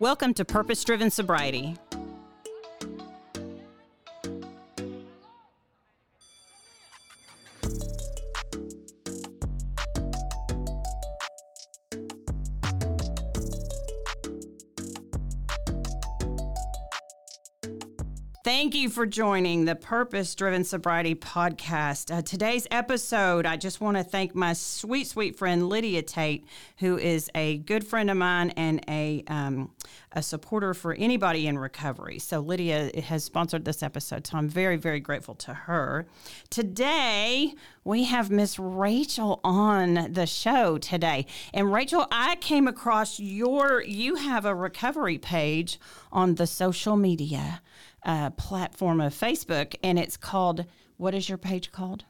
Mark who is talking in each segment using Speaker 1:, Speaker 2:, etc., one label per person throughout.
Speaker 1: Welcome to Purpose Driven Sobriety. Thank you for joining the Purpose Driven Sobriety podcast. Uh, today's episode, I just want to thank my sweet, sweet friend Lydia Tate, who is a good friend of mine and a um, a supporter for anybody in recovery. So Lydia has sponsored this episode, so I'm very, very grateful to her. Today we have Miss Rachael on the show today, and Rachael, I came across your you have a recovery page on the social media uh, platform of Facebook, and it's called. What is your page called?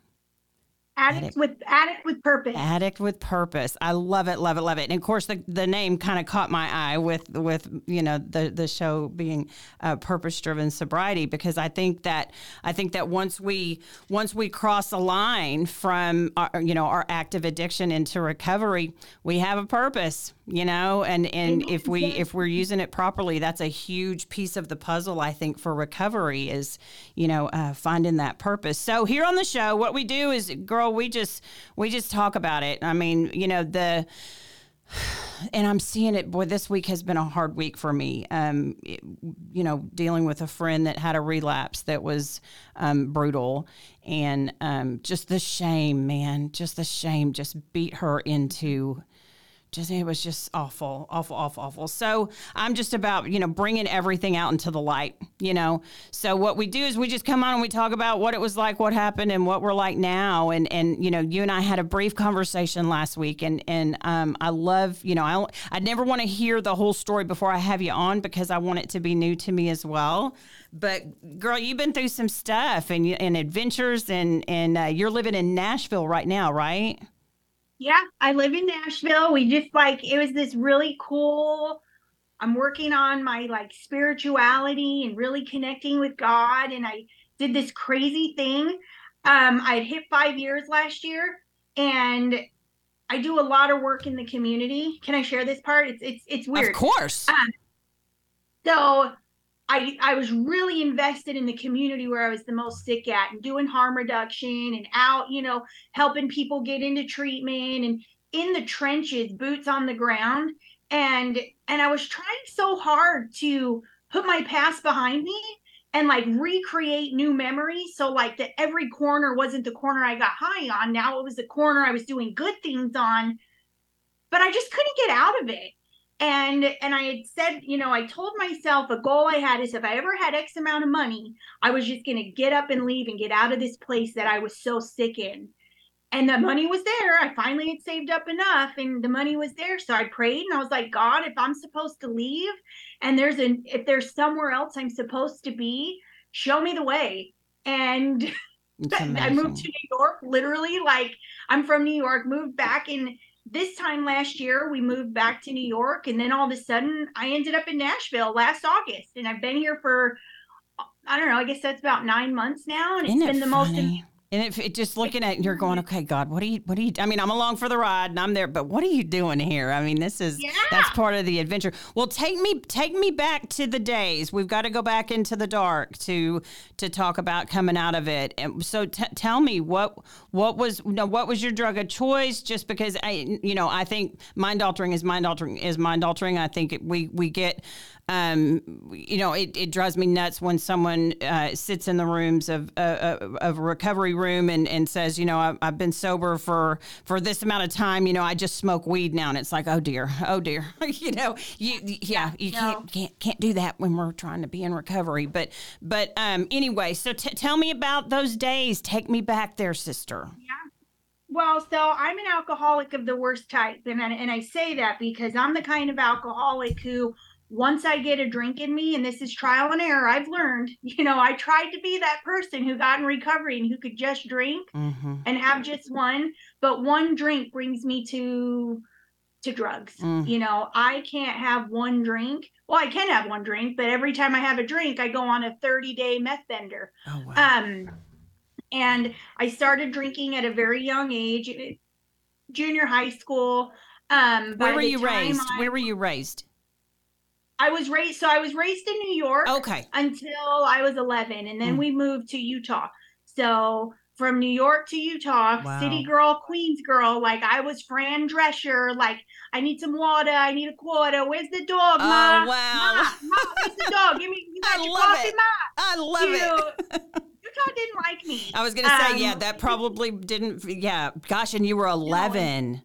Speaker 2: Addict, addict, with addict with purpose.
Speaker 1: Addict with purpose. I love it, love it, love it. And of course, the, the name kind of caught my eye with with you know the the show being uh, purpose driven sobriety because I think that I think that once we once we cross a line from our, you know our active addiction into recovery, we have a purpose. You know, and and if we if we're using it properly, that's a huge piece of the puzzle. I think for recovery is you know uh, finding that purpose. So here on the show, what we do is girl we just we just talk about it. I mean, you know, the and I'm seeing it. Boy, this week has been a hard week for me. Um, it, you know, dealing with a friend that had a relapse that was um, brutal, and um, just the shame, man, just the shame, just beat her into just it was just awful, awful, awful, awful. So I'm just about you know bringing everything out into the light, you know. So what we do is we just come on and we talk about what it was like, what happened, and what we're like now. And and you know, you and I had a brief conversation last week, and and um, I love you know I I never want to hear the whole story before I have you on because I want it to be new to me as well. But girl, you've been through some stuff and and adventures, and and uh, you're living in Nashville right now, right?
Speaker 2: Yeah, I live in Nashville. We just like it was this really cool. I'm working on my like spirituality and really connecting with God. And I did this crazy thing. Um, I hit five years last year, and I do a lot of work in the community. Can I share this part? It's it's it's weird.
Speaker 1: Of course. Um,
Speaker 2: so I I was really invested in the community where I was the most sick at and doing harm reduction and out, you know, helping people get into treatment and in the trenches, boots on the ground. And and I was trying so hard to put my past behind me and like recreate new memories. So like that every corner wasn't the corner I got high on. Now it was the corner I was doing good things on. But I just couldn't get out of it and and i had said you know i told myself a goal i had is if i ever had x amount of money i was just going to get up and leave and get out of this place that i was so sick in. And the money was there. I finally had saved up enough and the money was there. So i prayed and i was like god if i'm supposed to leave and there's an if there's somewhere else i'm supposed to be show me the way. And i moved to new york literally like i'm from new york moved back in this time last year we moved back to New York and then all of a sudden I ended up in Nashville last August and I've been here for I don't know, I guess that's about 9 months now and
Speaker 1: Isn't
Speaker 2: it's been
Speaker 1: it
Speaker 2: the
Speaker 1: funny?
Speaker 2: most
Speaker 1: and if it, just looking at you're going, okay, God, what are you, what are you, I mean, I'm along for the ride and I'm there, but what are you doing here? I mean, this is,
Speaker 2: yeah.
Speaker 1: that's part of the adventure. Well, take me, take me back to the days. We've got to go back into the dark to, to talk about coming out of it. And so t- tell me what, what was, no, what was your drug of choice? Just because I, you know, I think mind altering is mind altering is mind altering. I think it, we, we get, um, you know, it, it drives me nuts when someone uh, sits in the rooms of uh, uh, of a recovery room and, and says, you know, I've, I've been sober for for this amount of time. You know, I just smoke weed now, and it's like, oh dear, oh dear. you know, you yeah, you no. can't can't can't do that when we're trying to be in recovery. But but um, anyway, so t- tell me about those days. Take me back there, sister.
Speaker 2: Yeah. Well, so I'm an alcoholic of the worst type, and I, and I say that because I'm the kind of alcoholic who, once I get a drink in me, and this is trial and error, I've learned. You know, I tried to be that person who got in recovery and who could just drink
Speaker 1: Mm-hmm.
Speaker 2: and have just one, but one drink brings me to to drugs.
Speaker 1: Mm.
Speaker 2: You know, I can't have one drink. Well, I can have one drink, but every time I have a drink, I go on a 30 day meth bender.
Speaker 1: Oh wow.
Speaker 2: Um, and I started drinking at a very young age, junior high school. Um,
Speaker 1: Where were you raised?
Speaker 2: I,
Speaker 1: Where were you raised?
Speaker 2: I was raised. So I was raised in New York
Speaker 1: Okay.
Speaker 2: until I was 11, and then
Speaker 1: Mm.
Speaker 2: we moved to Utah. So from New York to Utah,
Speaker 1: Wow.
Speaker 2: city girl, Queens girl. Like I was Fran Drescher. Like I need some water. I need a quarter. Where's the dog,
Speaker 1: Oh,
Speaker 2: ma?
Speaker 1: wow.
Speaker 2: Ma, ma, where's the dog? Give me. You
Speaker 1: I
Speaker 2: your
Speaker 1: love
Speaker 2: coffee,
Speaker 1: it.
Speaker 2: ma?
Speaker 1: I love
Speaker 2: you,
Speaker 1: it.
Speaker 2: Utah didn't like me.
Speaker 1: I was gonna say, yeah,
Speaker 2: Um,
Speaker 1: that probably didn't. Yeah, gosh, and you were eleven.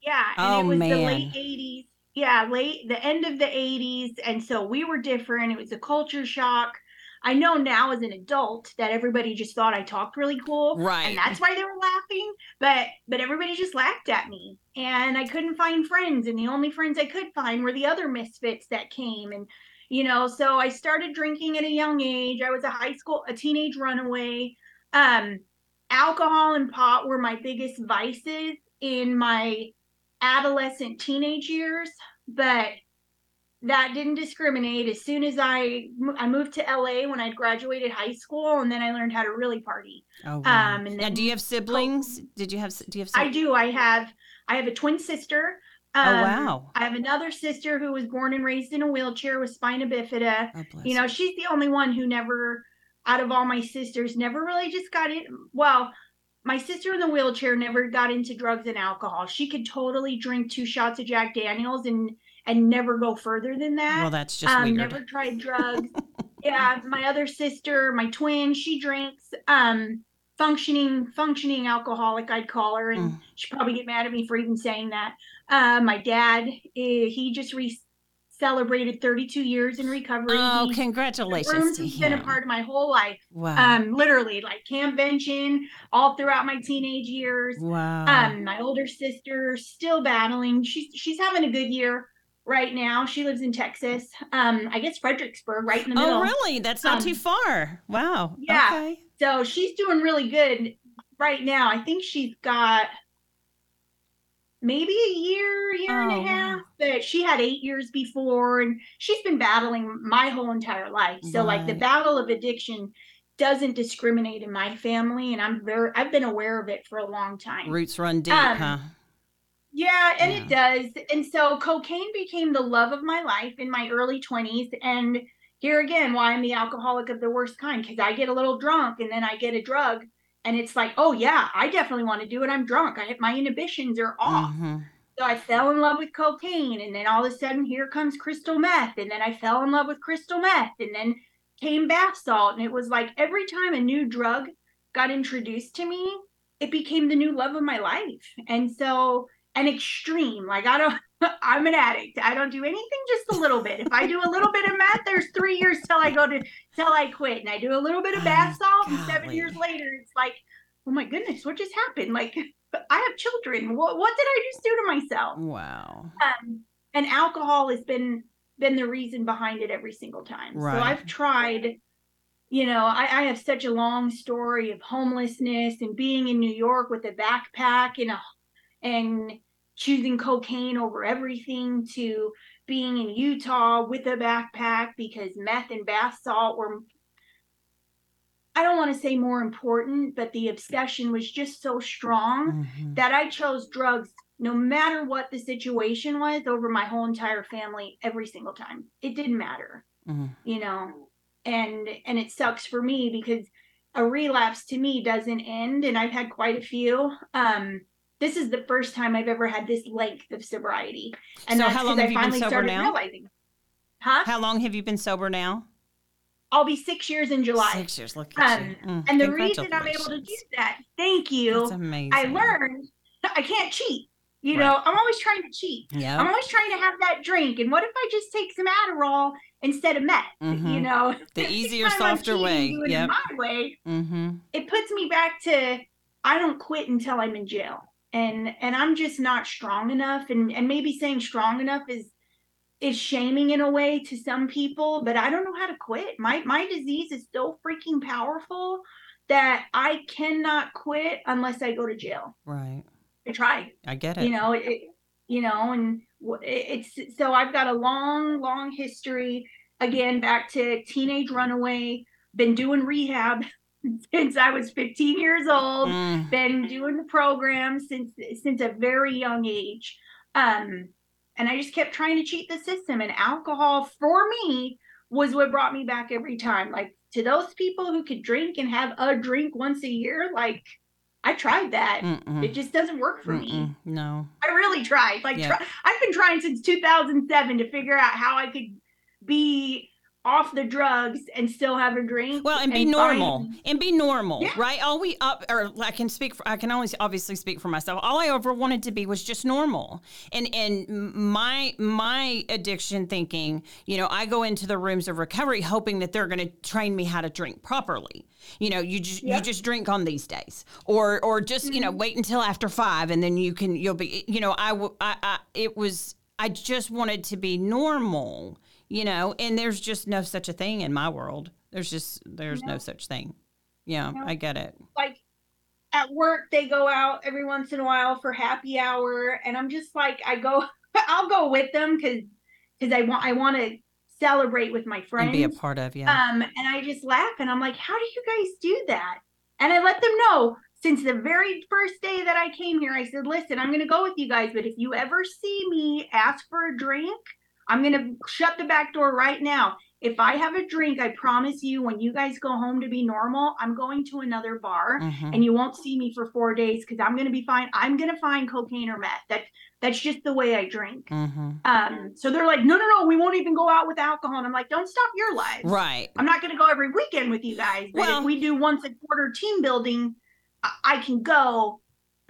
Speaker 2: Yeah, and
Speaker 1: Oh,
Speaker 2: it was the
Speaker 1: man.
Speaker 2: late '80s. Yeah, late the end of the '80s, and so we were different. It was a culture shock. I know now as an adult that everybody just thought I talked really cool,
Speaker 1: Right.
Speaker 2: And that's why they were laughing. But but everybody just laughed at me, and I couldn't find friends, and the only friends I could find were the other misfits that came, and you know. So I started drinking at a young age. I was a high school, a teenage runaway. Um, alcohol and pot were my biggest vices in my adolescent teenage years but that didn't discriminate as soon as i i moved to la when i graduated high school and then i learned how to really party
Speaker 1: Oh, wow.
Speaker 2: um, and
Speaker 1: now, do you have siblings? Did you have? Do you have?
Speaker 2: i do i have i have a twin sister
Speaker 1: Oh
Speaker 2: um,
Speaker 1: wow.
Speaker 2: i have another sister who was born and raised in a wheelchair with spina bifida
Speaker 1: Oh, bless
Speaker 2: you know she's the only one who never out of all my sisters never really just got it. well my sister in the wheelchair never got into drugs and alcohol she could totally drink two shots of jack daniels and and never go further than that
Speaker 1: Well, that's just
Speaker 2: um
Speaker 1: weird.
Speaker 2: never tried drugs yeah my other sister my twin she drinks um functioning functioning alcoholic i'd call her and
Speaker 1: Mm.
Speaker 2: she'd probably get mad at me for even saying that uh, my dad eh, he just re- celebrated 32 years in recovery
Speaker 1: Oh,
Speaker 2: He-
Speaker 1: congratulations
Speaker 2: rooms
Speaker 1: to
Speaker 2: has been a part of my whole life
Speaker 1: Wow.
Speaker 2: um literally like campvention all throughout my teenage years
Speaker 1: wow.
Speaker 2: um my older sister still battling she's she's having a good year right now she lives in texas um i guess fredericksburg right in the middle
Speaker 1: oh, really? That's not
Speaker 2: um,
Speaker 1: too far. Wow.
Speaker 2: yeah.
Speaker 1: Okay.
Speaker 2: so she's doing really good right now i think she's got maybe a year year and
Speaker 1: Oh,
Speaker 2: a
Speaker 1: wow.
Speaker 2: half but she had eight years before and she's been battling my whole entire life so like the battle of addiction doesn't discriminate in my family and i'm very i've been aware of it for a long time
Speaker 1: Roots run deep,
Speaker 2: Um,
Speaker 1: huh?
Speaker 2: yeah, and it does. And so cocaine became the love of my life in my early 20s. And here again, why I'm the alcoholic of the worst kind, because I get a little drunk and then I get a drug. And it's like, oh, yeah, I definitely want to do it. I'm drunk. I my inhibitions are off.
Speaker 1: Mhm.
Speaker 2: So I fell in love with cocaine. And then all of a sudden, here comes crystal meth. And then I fell in love with crystal meth. And then came bath salt. And it was like every time a new drug got introduced to me, it became the new love of my life. And so, an extreme, like I don't, I'm an addict. I don't do anything just a little bit. If I do a little bit of meth, there's three years till I go to, till I quit. And I do a little bit of bath
Speaker 1: Oh,
Speaker 2: salt, and seven years later, it's like, oh my goodness, what just happened? Like, I have children. What, what did I just do to myself?
Speaker 1: Wow.
Speaker 2: um, and alcohol has been been the reason behind it every single time.
Speaker 1: Right.
Speaker 2: So I've tried, you know, I, I have such a long story of homelessness and being in New York with a backpack and a and choosing cocaine over everything to being in Utah with a backpack because meth and bath salt were I don't want to say more important, but the obsession was just so strong
Speaker 1: Mhm.
Speaker 2: that I chose drugs no matter what the situation was over my whole entire family every single time. It didn't matter,
Speaker 1: Mhm.
Speaker 2: you know. And and it sucks for me because a relapse to me doesn't end and I've had quite a few. Um this is the first time I've ever had this length of sobriety. And
Speaker 1: So
Speaker 2: that's
Speaker 1: how long
Speaker 2: 'cause I
Speaker 1: have you been sober now?
Speaker 2: realizing. Huh?
Speaker 1: How long have you been sober now?
Speaker 2: I'll be six years in July.
Speaker 1: Six years. Look at you.
Speaker 2: Um,
Speaker 1: Mm,
Speaker 2: And the reason I'm able to do that, thank you.
Speaker 1: That's amazing.
Speaker 2: I learned I can't cheat. You
Speaker 1: Right.
Speaker 2: know, I'm always trying to cheat.
Speaker 1: Yeah.
Speaker 2: I'm always trying to have that drink. And what if I just take some Adderall instead of meth? You
Speaker 1: Mhm.
Speaker 2: know,
Speaker 1: The easier, softer way. Yep.
Speaker 2: my way.
Speaker 1: Mm-hmm.
Speaker 2: It puts me back to I don't quit until I'm in jail. And and I'm just not strong enough and and maybe saying strong enough is is shaming in a way to some people, but I don't know how to quit. My my disease is so freaking powerful that I cannot quit unless I go to jail.
Speaker 1: Right.
Speaker 2: I tried.
Speaker 1: I get it.
Speaker 2: You know, it, you know, and it's so I've got a long, long history. Again, back to teenage runaway. Been doing rehab since I was 15 years old. Mm. Been doing the program since since a very young age. Um, and I just kept trying to cheat the system. And alcohol for me was what brought me back every time. Like to those people who could drink and have a drink once a year, like I tried that. Mm-mm. It just doesn't work for Mm-mm. me.
Speaker 1: No.
Speaker 2: I really tried. Like try, I've been trying since 2007 to figure out how I could be off the drugs and still have a drink.
Speaker 1: Well, and, and be normal find... and be normal, yeah. right? All we up or I can speak for I can only obviously speak for myself. All I ever wanted to be was just normal. And and my my addiction thinking, you know, I go into the rooms of recovery hoping that they're going to train me how to drink properly. You know, you just you just drink on these days, or or just mm-hmm. you know mm-hmm. wait until after five, and then you can you'll be you know I I, I it was I just wanted to be normal you know, and there's just no such a thing in my world. There's just there's no, no such thing. Yeah, no. I get it.
Speaker 2: Like at work they go out every once in a while for happy hour and I'm just like I go I'll go with them cuz cuz I want I want to celebrate with my friends and
Speaker 1: be a part of, yeah.
Speaker 2: Um and I just laugh and I'm like how do you guys do that? And I let them know since the very first day that I came here I said, "Listen, I'm going to go with you guys, but if you ever see me ask for a drink, I'm going to shut the back door right now. If I have a drink, I promise you, when you guys go home to be normal, I'm going to another bar mm-hmm. and you won't see me for four days because I'm going to be fine. I'm going to find cocaine or meth. That, that's just the way I drink. Mm-hmm. Um, so they're like, no, no, no, we won't even go out with alcohol. And I'm like, don't stop your lives.
Speaker 1: Right.
Speaker 2: I'm not going to go every weekend with you guys. But well, if we do once a quarter team building, I, I can go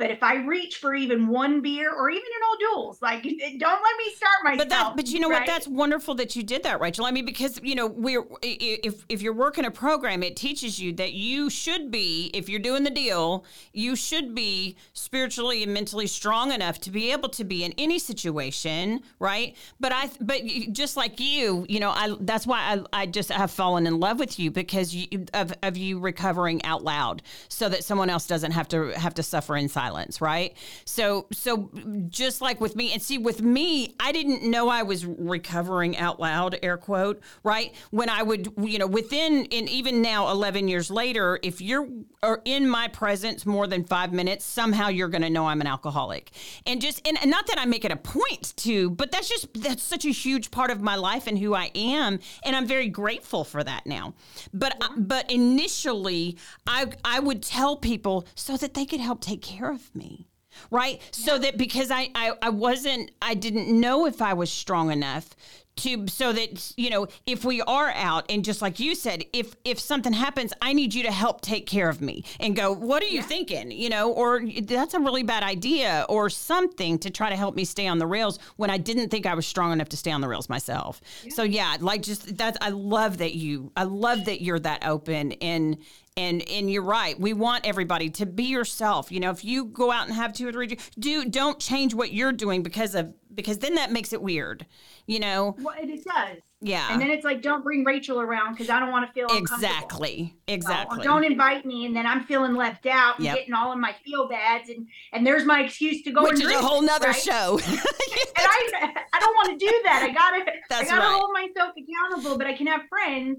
Speaker 2: but if I reach for even one beer or even an O'Doul's, like don't let me start myself.
Speaker 1: But that, but you know right? what? That's wonderful that you did that, Rachael. I mean, because you know, we're if if you're working a program, it teaches you that you should be, if you're doing the deal, you should be spiritually and mentally strong enough to be able to be in any situation, right? But I, but just like you, you know, I that's why I, I just have fallen in love with you because you, of of you recovering out loud, so that someone else doesn't have to have to suffer in silence silence, right? So so just like with me, and see with me, I didn't know I was recovering out loud, air quote, right? When I would, you know, within and even now, eleven years later, if you're or in my presence more than five minutes, somehow you're going to know I'm an alcoholic, and just and, and not that I make it a point to, but that's just that's such a huge part of my life and who I am, and I'm very grateful for that now. But yeah. but initially, I I would tell people so that they could help take care of of me right yeah. so that because I, I i wasn't i didn't know if i was strong enough to so that you know if we are out and just like you said if if something happens i need you to help take care of me and go what are you yeah. thinking you know or that's a really bad idea or something to try to help me stay on the rails when i didn't think i was strong enough to stay on the rails myself yeah. so yeah like just that i love that you i love that you're that open and and and you're right we want everybody to be yourself you know if you go out and have two or three do don't change what you're doing because of because then that makes it weird you know?
Speaker 2: Well it does.
Speaker 1: Yeah.
Speaker 2: And then it's like don't bring rachael around because i don't want to feel
Speaker 1: exactly. Exactly.
Speaker 2: don't invite me and then i'm feeling left out and yep. getting all of my feel bads and and there's my excuse to go
Speaker 1: which
Speaker 2: is
Speaker 1: drink,
Speaker 2: a
Speaker 1: whole nother
Speaker 2: right?
Speaker 1: show.
Speaker 2: And i i don't want to do that. I gotta That's i gotta right. hold myself accountable but i can have friends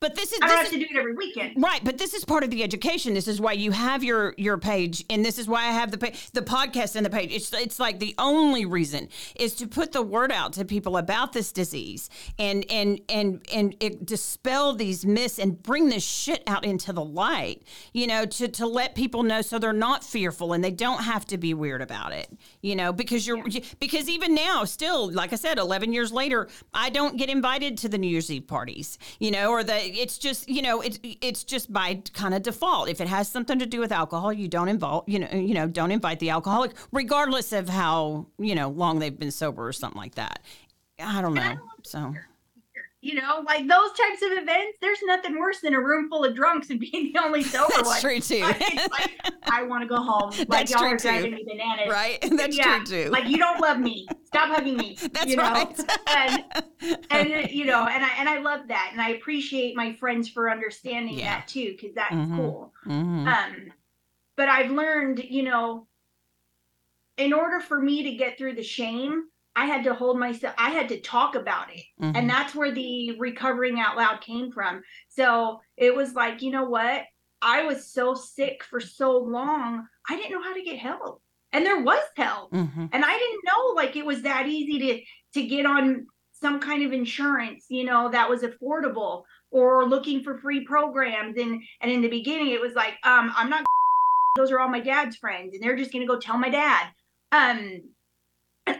Speaker 1: but this is
Speaker 2: I
Speaker 1: don't have
Speaker 2: is, to do it every weekend.
Speaker 1: Right, but this is part of the education. This is why you have your your page and this is why I have the page, the podcast and the page. It's it's like the only reason is to put the word out to people about this disease and and and and it, dispel these myths and bring this shit out into the light. You know, to to let people know so they're not fearful and they don't have to be weird about it. You know, because you're yeah. because even now still like I said 11 years later, I don't get invited to the New Year's Eve parties, you know, or the it's just you know it's it's just by kind of default. If it has something to do with alcohol, you don't involve you know you know don't invite the alcoholic, regardless of how you know long they've been sober or something like that. I don't know. So
Speaker 2: you know, like those types of events, there's nothing worse than a room full of drunks and being the only sober
Speaker 1: That's
Speaker 2: one.
Speaker 1: true too.
Speaker 2: Like, like, I want to go home. Like
Speaker 1: That's
Speaker 2: y'all
Speaker 1: true,
Speaker 2: are
Speaker 1: too.
Speaker 2: driving me bananas.
Speaker 1: right? That's
Speaker 2: Yeah,
Speaker 1: true too.
Speaker 2: Like you don't love me. Stop hugging me.
Speaker 1: That's
Speaker 2: you know?
Speaker 1: right.
Speaker 2: and and you know, and I and I love that, and I appreciate my friends for understanding
Speaker 1: Yeah.
Speaker 2: that too, because that's
Speaker 1: Mhm.
Speaker 2: cool.
Speaker 1: Mhm.
Speaker 2: Um, but I've learned, you know, in order for me to get through the shame, I had to hold myself. I had to talk about it,
Speaker 1: Mhm.
Speaker 2: and that's where the recovering out loud came from. So it was like, you know what? I was so sick for so long, I didn't know how to get help, and there was help
Speaker 1: Mhm.
Speaker 2: and i didn't know like it was that easy to to get on some kind of insurance you know that was affordable or looking for free programs and and in the beginning it was like um i'm not those are all my dad's friends and they're just going to go tell my dad um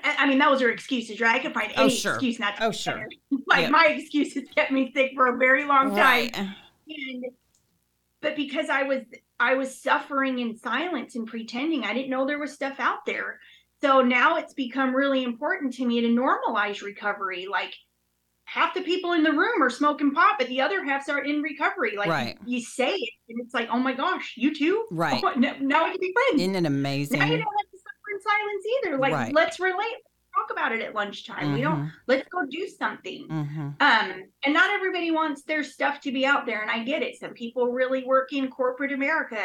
Speaker 2: I mean, those are excuses, right? I could find
Speaker 1: Oh,
Speaker 2: any
Speaker 1: sure.
Speaker 2: excuse not to.
Speaker 1: Oh, sure.
Speaker 2: like
Speaker 1: Yeah.
Speaker 2: my excuses kept me sick for a very long time
Speaker 1: Right.
Speaker 2: and but because i was i was suffering in silence and pretending i didn't know there was stuff out there so now it's become really important to me to normalize recovery like half the people in the room are smoking pot but the other halves are in recovery like
Speaker 1: Right.
Speaker 2: you, say it and it's like oh my gosh you too
Speaker 1: Right.
Speaker 2: oh, no, now we can be friends
Speaker 1: Isn't it amazing?
Speaker 2: now you don't have to suffer in silence either like
Speaker 1: Right.
Speaker 2: let's relate talk about it at lunchtime we don't
Speaker 1: Mhm.
Speaker 2: let's go do something
Speaker 1: Mhm.
Speaker 2: um, and not everybody wants their stuff to be out there, and I get it. Some people really work in corporate America,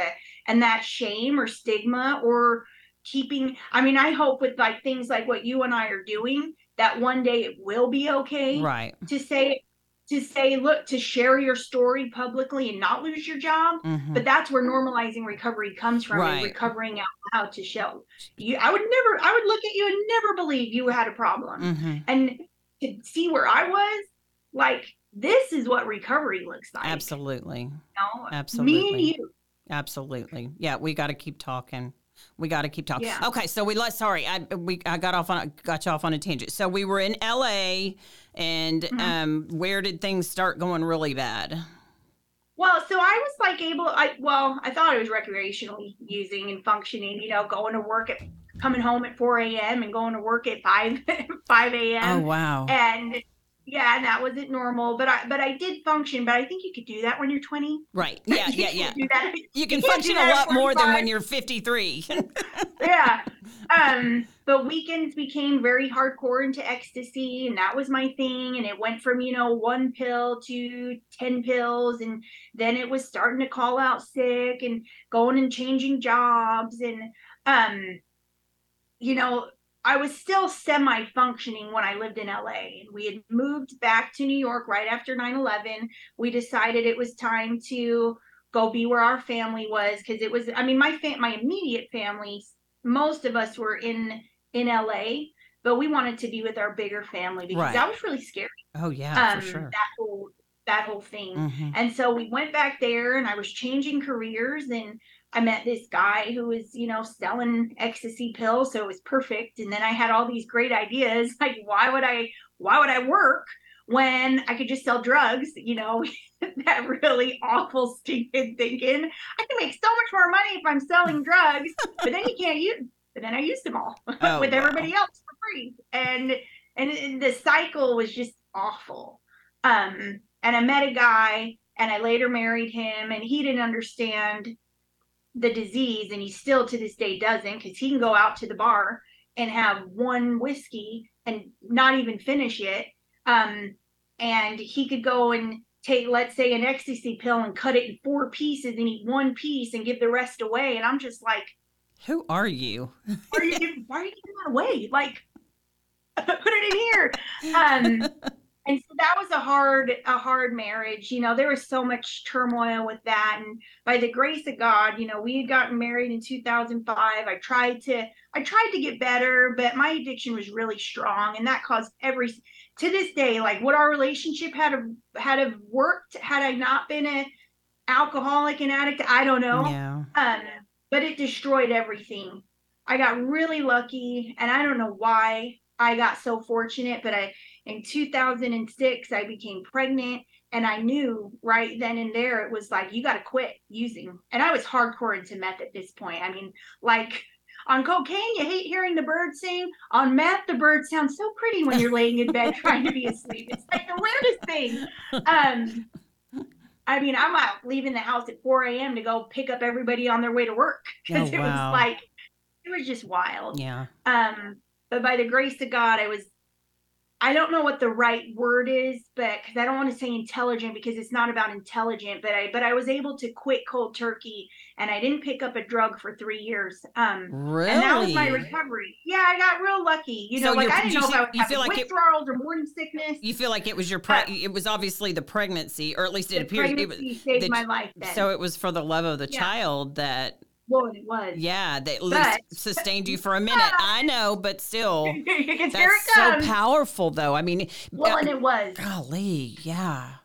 Speaker 2: and that shame or stigma or keeping. I mean, I hope with like things like what you and I are doing, that one day it will be okay
Speaker 1: Right.
Speaker 2: to say to say look to share your story publicly and not lose your job.
Speaker 1: Mhm.
Speaker 2: But that's where normalizing recovery comes from,
Speaker 1: Right.
Speaker 2: and recovering out loud to show you. I would never. I would look at you and never believe you had a problem
Speaker 1: Mhm.
Speaker 2: and to see where I was, like this is what recovery looks like.
Speaker 1: Absolutely.
Speaker 2: You know? Me and you.
Speaker 1: Absolutely. Yeah, we got to keep talking. We got to keep talking.
Speaker 2: Yeah.
Speaker 1: Okay, so we let sorry, I we I got off on got you off on a tangent. So we were in LA and
Speaker 2: Mhm.
Speaker 1: um where did things start going really bad?
Speaker 2: Well, so I was like able. I well, I thought I was recreationally using and functioning. You know, going to work at coming home at 4 a.m. and going to work at 5 5 a.m.
Speaker 1: oh wow.
Speaker 2: and yeah, and that wasn't normal. But I but I did function. But I think you could do that when you're 20.
Speaker 1: Right. Yeah,
Speaker 2: You
Speaker 1: yeah, yeah.
Speaker 2: Do that.
Speaker 1: You can
Speaker 2: do
Speaker 1: function a lot more than when you're 53.
Speaker 2: yeah. Um, but weekends became very hardcore into ecstasy, and that was my thing. And it went from, you know, one pill to 10 pills. And then it was starting to call out sick and going and changing jobs. And, um, you know, I was still semi functioning when I lived in LA. And we had moved back to New York right after 9 11. We decided it was time to go be where our family was because it was, I mean, my fam- my immediate family, most of us were in in LA, but we wanted to be with our bigger family because
Speaker 1: Right.
Speaker 2: that was really scary.
Speaker 1: oh yeah,
Speaker 2: um,
Speaker 1: for sure.
Speaker 2: that whole that whole thing.
Speaker 1: Mhm.
Speaker 2: And so we went back there and I was changing careers and I met this guy who was, you know, selling ecstasy pills. So it was perfect. And then I had all these great ideas. Like, why would I, why would I work when I could just sell drugs? You know, that really awful, stupid thinking. I can make so much more money if I'm selling drugs, but then you can't use, but then I used them all
Speaker 1: Oh,
Speaker 2: with
Speaker 1: wow.
Speaker 2: everybody else for free. And, and, and the cycle was just awful. Um, and I met a guy and I later married him and he didn't understand the disease and he still to this day doesn't because he can go out to the bar and have one whiskey and not even finish it. Um, and he could go and take, let's say, an ecstasy pill and cut it in four pieces and eat one piece and give the rest away. And I'm just like,
Speaker 1: Who are you?
Speaker 2: why are you giving, why are you giving that away? Like, put it in here. Um, and so that was a hard, a hard marriage. You know, there was so much turmoil with that. And by the grace of God, you know, we had gotten married in 2005. I tried to, I tried to get better, but my addiction was really strong, and that caused every. To this day, like what our relationship had have had have worked had I not been a alcoholic and addict? I don't know
Speaker 1: Yeah.
Speaker 2: um, but it destroyed everything. I got really lucky, and I don't know why I got so fortunate, but I in 2006 I became pregnant, and I knew right then and there it was like you got to quit using, and I was hardcore into meth at this point. I mean, like On cocaine, you hate hearing the birds sing. On meth, the birds sound so pretty when you're laying in bed trying to be asleep. It's like the weirdest thing. Um, I mean, I'm out leaving the house at 4 a.m. to go pick up everybody on their way to work because
Speaker 1: Oh,
Speaker 2: it
Speaker 1: wow.
Speaker 2: was like it was just wild.
Speaker 1: Yeah.
Speaker 2: Um, but by the grace of God, I was. I don't know what the right word is, but because I don't want to say intelligent because it's not about intelligent, but I but I was able to quit cold turkey and I didn't pick up a drug for three years. Um,
Speaker 1: Really?
Speaker 2: and that was my recovery. Yeah, I got real lucky. You know,
Speaker 1: So
Speaker 2: like I didn't know
Speaker 1: see-
Speaker 2: if I was
Speaker 1: you
Speaker 2: having
Speaker 1: like it-
Speaker 2: withdrawals or morning sickness.
Speaker 1: You feel like it was your pre- it was obviously the pregnancy, or at least it appears it was.
Speaker 2: pregnancy saved
Speaker 1: the-
Speaker 2: my life then.
Speaker 1: So it was for the love of the
Speaker 2: Yeah.
Speaker 1: child that,
Speaker 2: well, it was.
Speaker 1: yeah, that
Speaker 2: But-
Speaker 1: least sustained you for a minute. I know, but still, that's so powerful, though. I mean,
Speaker 2: well,
Speaker 1: uh,
Speaker 2: and it was.
Speaker 1: golly, yeah,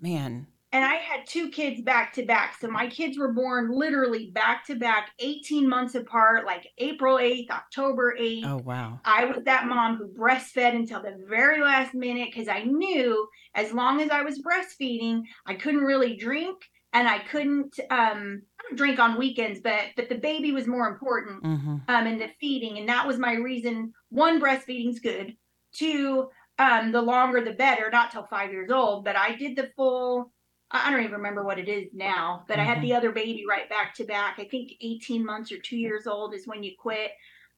Speaker 1: man.
Speaker 2: and I had two kids back to back. So my kids were born literally back to back, 18 months apart, like April 8th, October 8th.
Speaker 1: Oh wow.
Speaker 2: I was that mom who breastfed until the very last minute because I knew as long as I was breastfeeding, I couldn't really drink and I couldn't um Drink on weekends, but but the baby was more important
Speaker 1: Mm-hmm.
Speaker 2: um and the feeding. And that was my reason. One, breastfeeding's good. Two, um, the longer the better, not till five years old, but I did the full I don't even remember what it is now, but I had the other baby right back to back. I think 18 months or two years old is when you quit.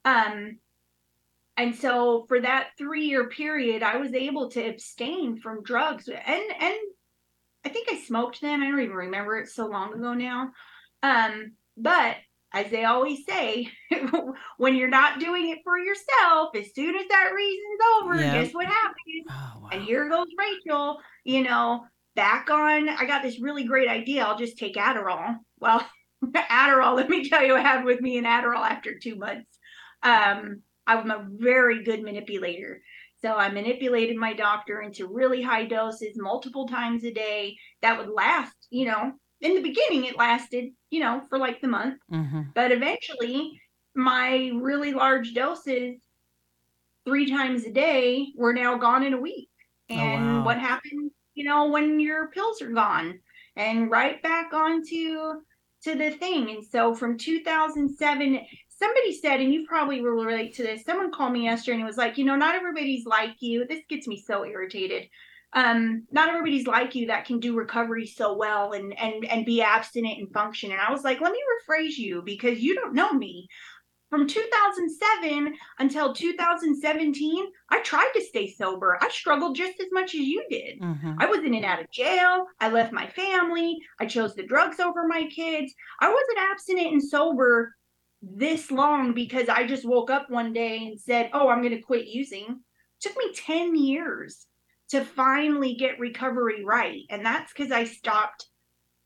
Speaker 2: Um, and so for that three year period, I was able to abstain from drugs and and I think I smoked then. I don't even remember it so long ago now. Um, but as they always say, when you're not doing it for yourself, as soon as that reason's over,
Speaker 1: Yeah.
Speaker 2: guess what happens?
Speaker 1: Oh wow.
Speaker 2: And here goes Rachael, you know, back on. I got this really great idea. I'll just take Adderall. Well, Adderall, let me tell you what happened with me in Adderall after two months. Um, I'm a very good manipulator. So I manipulated my doctor into really high doses multiple times a day that would last, you know, in the beginning, it lasted, you know, for like the month.
Speaker 1: mm-hmm.
Speaker 2: But eventually, my really large doses, three times a day, were now gone in a week.
Speaker 1: Oh,
Speaker 2: And
Speaker 1: wow.
Speaker 2: what happens, you know, when your pills are gone, and right back onto to the thing. And so from 2007, somebody said, and you probably will relate to this. Someone called me yesterday and was like, you know, not everybody's like you. This gets me so irritated. Um, not everybody's like you that can do recovery so well and and and be abstinent and function. And I was like, let me rephrase you because you don't know me. From 2007 until 2017, I tried to stay sober. I struggled just as much as you did.
Speaker 1: Mm-hmm.
Speaker 2: I was in and out of jail. I left my family. I chose the drugs over my kids. I wasn't abstinent and sober this long because I just woke up one day and said, Oh, I'm going to quit using. It took me 10 years to finally get recovery right. And that's because I stopped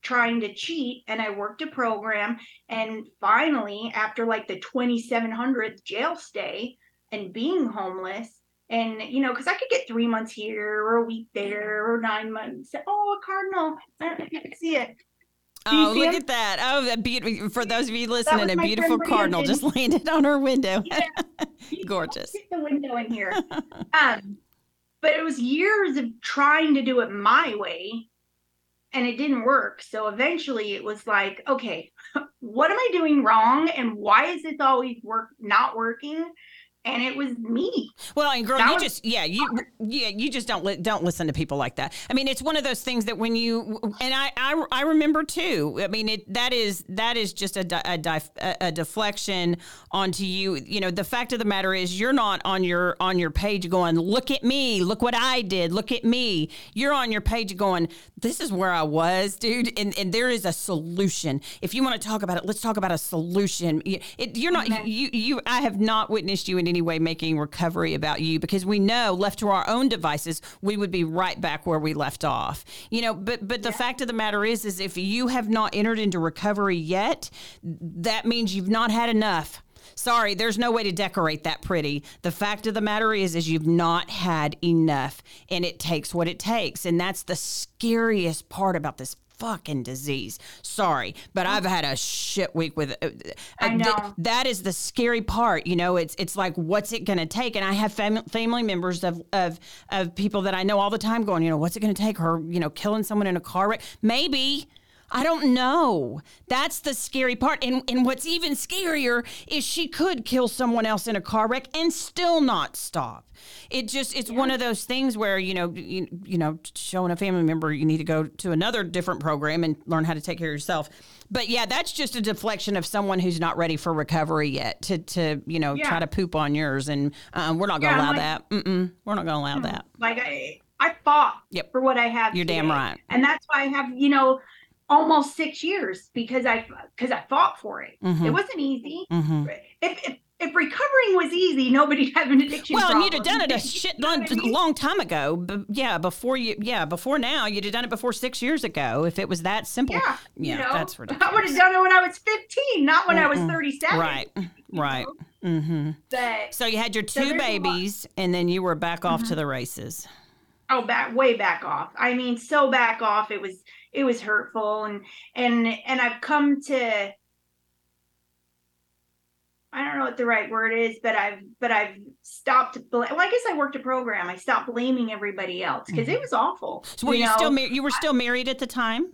Speaker 2: trying to cheat and I worked a program. And finally, after like the 2700th jail stay and being homeless, and you know, because I could get three months here or a week there or nine months. Oh, a cardinal! I don't know if you can see it. Do
Speaker 1: Oh, look
Speaker 2: him?
Speaker 1: at that! Oh, a beautiful. For those of you listening, a beautiful cardinal just landed on her window.
Speaker 2: Yeah.
Speaker 1: Gorgeous.
Speaker 2: Get the window in here. um, but it was years of trying to do it my way, and it didn't work. So eventually, it was like, okay, what am I doing wrong, and why is this always work not working? And it was me.
Speaker 1: Well, and girl,
Speaker 2: That
Speaker 1: you
Speaker 2: was-
Speaker 1: just yeah, you yeah, you just don't li- don't listen to people like that. I mean, it's one of those things that when you and I I, I remember too. I mean, it that is that is just a, di- a, dif- a deflection onto you. You know, the fact of the matter is, you're not on your on your page going, "Look at me, look what I did, look at me." You're on your page going, "This is where I was, dude," and and there is a solution. If you want to talk about it, let's talk about a solution. It, you're not
Speaker 2: Amen.
Speaker 1: you you I have not witnessed you in any way making recovery about you because we know left to our own devices we would be right back where we left off. You know, but but the fact of the matter is is if you have not entered into recovery yet, that means you've not had enough. Sorry, there's no way to decorate that pretty. The fact of the matter is is you've not had enough and it takes what it takes and that's the scariest part about this fucking disease. Sorry, but I've had a shit week with uh,
Speaker 2: I
Speaker 1: uh, th-
Speaker 2: know.
Speaker 1: that is the scary part. You know, it's it's like what's it going to take? And I have fam- family members of, of of people that I know all the time going, you know, what's it going to take? Her, you know, killing someone in a car wreck, maybe. I don't know. That's the scary part. And and what's even scarier is she could kill someone else in a car wreck and still not stop. It just it's yeah. one of those things where, you know, you, you know, showing a family member you need to go to another different program and learn how to take care of yourself. But yeah, that's just a deflection of someone who's not ready for recovery yet to to, you know, yeah. try to poop on yours and um, we're not going to yeah, allow like, that. Mm-mm, we're not going to allow that.
Speaker 2: Like I I fought yep. for what I have.
Speaker 1: You're
Speaker 2: today.
Speaker 1: damn right.
Speaker 2: And that's why I have, you know, almost six years because I because I fought for it. Mm-hmm. It wasn't easy. Mm-hmm. If, if, if recovering was easy, nobody'd have an addiction.
Speaker 1: Well,
Speaker 2: problem.
Speaker 1: you'd have done it a shit long, long time ago. But yeah, before you, yeah, before now, you'd have done it before six years ago. If it was that simple,
Speaker 2: yeah,
Speaker 1: yeah
Speaker 2: you know,
Speaker 1: that's ridiculous.
Speaker 2: I would have done it when I was fifteen, not when mm I was thirty-seven.
Speaker 1: Right, right. Mm-hmm.
Speaker 2: But
Speaker 1: so you had your two so babies, and then you were back off to mm-hmm. the races.
Speaker 2: Oh, back way back off. I mean, so back off. It was it was hurtful and and and I've come to I don't know what the right word is, but I've but I've stopped. Bl- Well, I guess I worked a program. I stopped blaming everybody else because mm-hmm. it was awful.
Speaker 1: So were you, you know? still mar- you were still married at the time?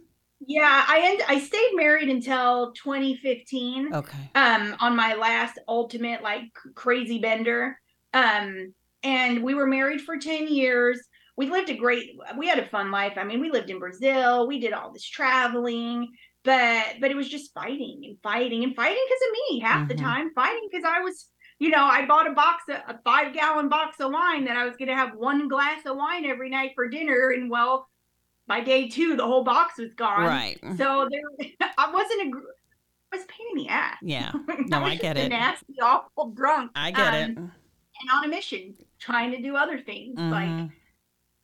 Speaker 2: Yeah, I end I stayed married until 2015.
Speaker 1: Okay.
Speaker 2: Um, on my last ultimate like crazy bender. Um, and we were married for 10 years we lived a great we had a fun life i mean we lived in brazil we did all this traveling but but it was just fighting and fighting and fighting because of me half mm-hmm. the time fighting because i was you know i bought a box a five gallon box of wine that i was going to have one glass of wine every night for dinner and well by day two the whole box was gone
Speaker 1: right
Speaker 2: so there i wasn't a I was a pain in the ass.
Speaker 1: Yeah. No, I, I get it.
Speaker 2: Nasty, awful drunk.
Speaker 1: I get um, it. And
Speaker 2: on a mission, trying to do other things. Mm-hmm. Like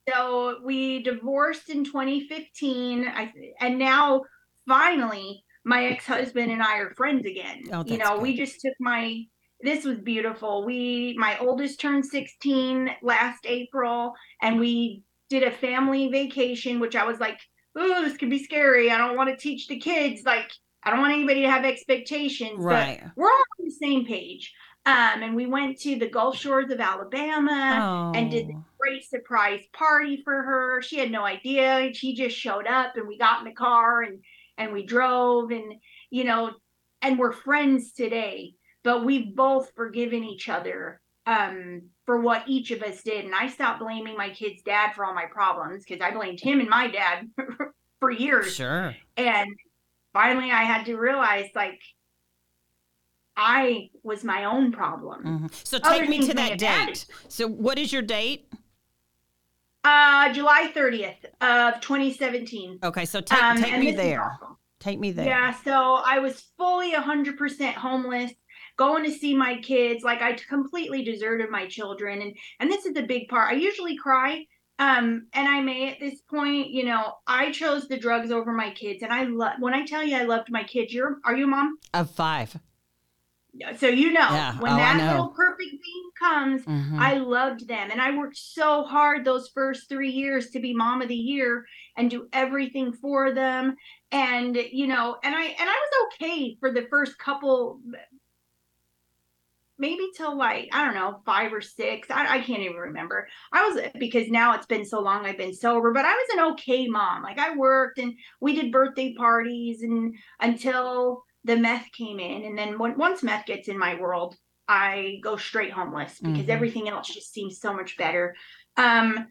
Speaker 2: so we divorced in 2015 I, and now finally my ex-husband and i are friends again. Oh, you know good. we just took my this was beautiful. We my oldest turned 16 last april and we did a family vacation which i was like oh this could be scary. I don't want to teach the kids. Like i don't want anybody to have expectations.
Speaker 1: Right.
Speaker 2: but we're all on the same page. Um, and we went to the Gulf Shores of Alabama oh. and did a great surprise party for her. She had no idea. She just showed up and we got in the car and and we drove and you know and we're friends today. But we've both forgiven each other um, for what each of us did. And I stopped blaming my kid's dad for all my problems because I blamed him and my dad for years.
Speaker 1: Sure.
Speaker 2: And finally I had to realize like I was my own problem.
Speaker 1: Mm-hmm. So take Other me to that date. So what is your date?
Speaker 2: Uh, July 30th of 2017.
Speaker 1: Okay, so take, um, take me there. Take me there.
Speaker 2: Yeah, so I was fully 100% homeless, going to see my kids. Like I completely deserted my children, and and this is the big part. I usually cry, um, and I may at this point, you know, I chose the drugs over my kids, and I love. When I tell you I loved my kids, you're are you a mom?
Speaker 1: Of five
Speaker 2: so you know yeah. when oh, that little perfect comes mm-hmm. i loved them. And i worked so hard those first three years to be mom of the year and do everything for them. And you know and i and i was okay for the first couple maybe till like i don't know five or six. I, I can't even remember. I was because now it's been so long i've been sober but i was an okay mom. Like i worked and we did birthday parties and until the meth came in. And then when, once meth gets in my world i go straight homeless because mm-hmm. everything else just seems so much better um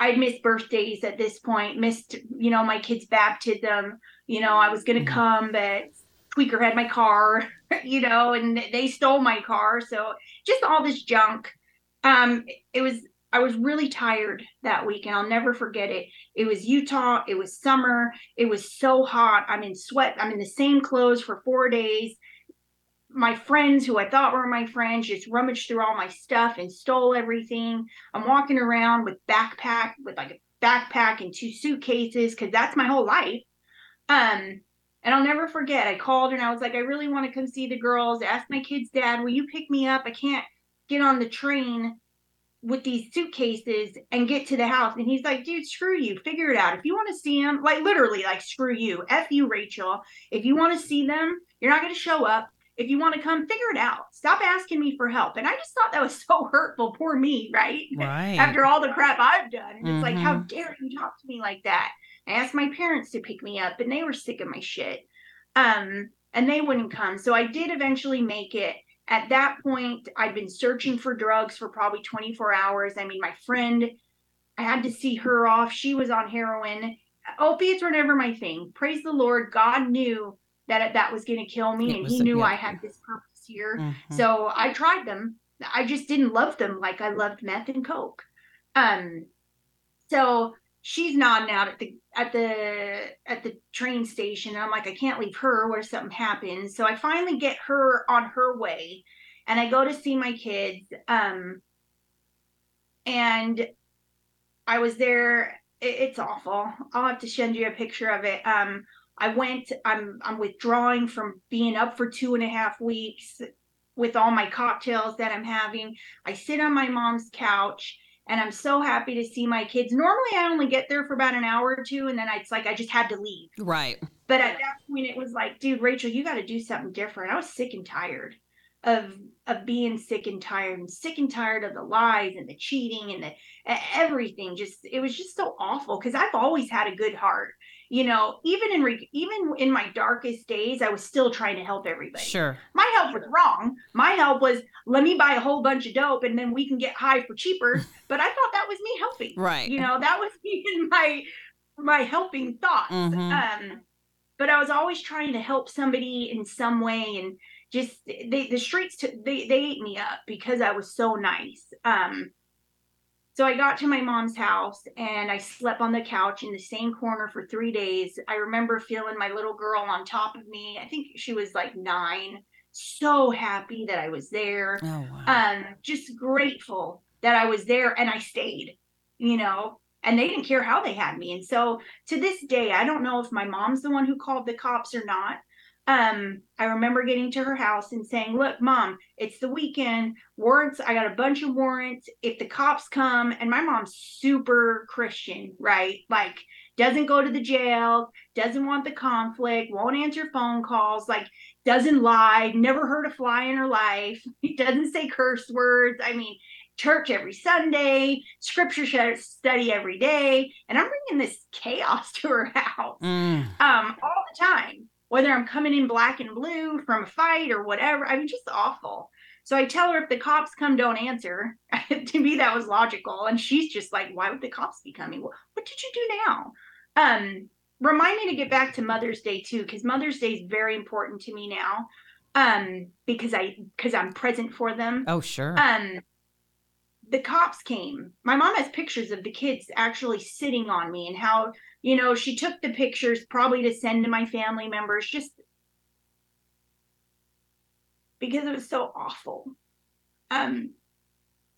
Speaker 2: i'd missed birthdays at this point missed you know my kids baptism you know i was gonna mm-hmm. come but tweaker had my car you know and they stole my car so just all this junk um it was I was really tired that week and I'll never forget it. It was Utah, it was summer, it was so hot. I'm in sweat, I'm in the same clothes for 4 days. My friends who I thought were my friends just rummaged through all my stuff and stole everything. I'm walking around with backpack with like a backpack and two suitcases cuz that's my whole life. Um and I'll never forget. I called and I was like, I really want to come see the girls. Ask my kid's dad, will you pick me up? I can't get on the train with these suitcases and get to the house. And he's like, dude, screw you. Figure it out. If you want to see them, like literally, like, screw you. F you, Rachael. If you want to see them, you're not going to show up. If you want to come, figure it out. Stop asking me for help. And I just thought that was so hurtful. Poor me, right?
Speaker 1: Right.
Speaker 2: After all the crap I've done. And mm-hmm. it's like, how mm-hmm. dare you talk to me like that? I asked my parents to pick me up, and they were sick of my shit. Um, and they wouldn't come. So I did eventually make it. At that point, I'd been searching for drugs for probably 24 hours. I mean, my friend, I had to see her off. She was on heroin. Opiates were never my thing. Praise the Lord. God knew that that was going to kill me,
Speaker 1: It
Speaker 2: and
Speaker 1: was
Speaker 2: He knew
Speaker 1: yeah.
Speaker 2: I had this purpose here.
Speaker 1: Mhm.
Speaker 2: So I tried them. I just didn't love them like I loved meth and coke. Um, so she's nodding out at the at the at the train station. And I'm like, I can't leave her. What if something happens? So I finally get her on her way, and I go to see my kids. Um, and I was there. It, it's awful. I'll have to send you a picture of it. Um, I went. I'm I'm withdrawing from being up for two and a half weeks with all my cocktails that I'm having. I sit on my mom's couch and I'm so happy to see my kids. Normally I only get there for about an hour or two and then I, it's like I just had to leave.
Speaker 1: Right.
Speaker 2: But at that point it was like, dude, Rachael, you got to do something different. I was sick and tired of of being sick and tired and sick and tired of the lies and the cheating and the everything just it was just so awful because I've always had a good heart. You know, even in re- even in my darkest days, I was still trying to help everybody
Speaker 1: Sure.
Speaker 2: my help was wrong. My help was let me buy a whole bunch of dope and then we can get high for cheaper. But I thought that was me helping.
Speaker 1: Right.
Speaker 2: You know, that was even my my helping thoughts.
Speaker 1: Mhm.
Speaker 2: Um, but I was always trying to help somebody in some way and just they the streets t- they they ate me up because I was so nice. Um so I got to my mom's house and I slept on the couch in the same corner for three days. I remember feeling my little girl on top of me. I think she was like nine. So happy that I was there.
Speaker 1: Oh wow.
Speaker 2: Um, just grateful that I was there and I stayed, you know, and they didn't care how they had me. And so to this day, I don't know if my mom's the one who called the cops or not. Um, I remember getting to her house and saying, Look, mom, it's the weekend. Warrants, I got a bunch of warrants. If the cops come, and my mom's super Christian, right? Like, doesn't go to the jail, doesn't want the conflict, won't answer phone calls, like, doesn't lie, never heard a fly in her life, doesn't say curse words. I mean, church every Sunday, scripture study every day. And I'm bringing this chaos to her house
Speaker 1: Mm.
Speaker 2: um, all the time, whether I'm coming in black and blue from a fight or whatever. I mean, just awful. So I tell her if the cops come, don't answer. to me, that was logical. And she's just like, why would the cops be coming? What, what did you do now? Um, remind me to get back to Mother's Day too, because Mother's Day is very important to me now. Um, because I because I'm present for them
Speaker 1: Oh sure.
Speaker 2: um the cops came my mom has pictures of the kids actually sitting on me and how you know she took the pictures probably to send to my family members just because it was so awful um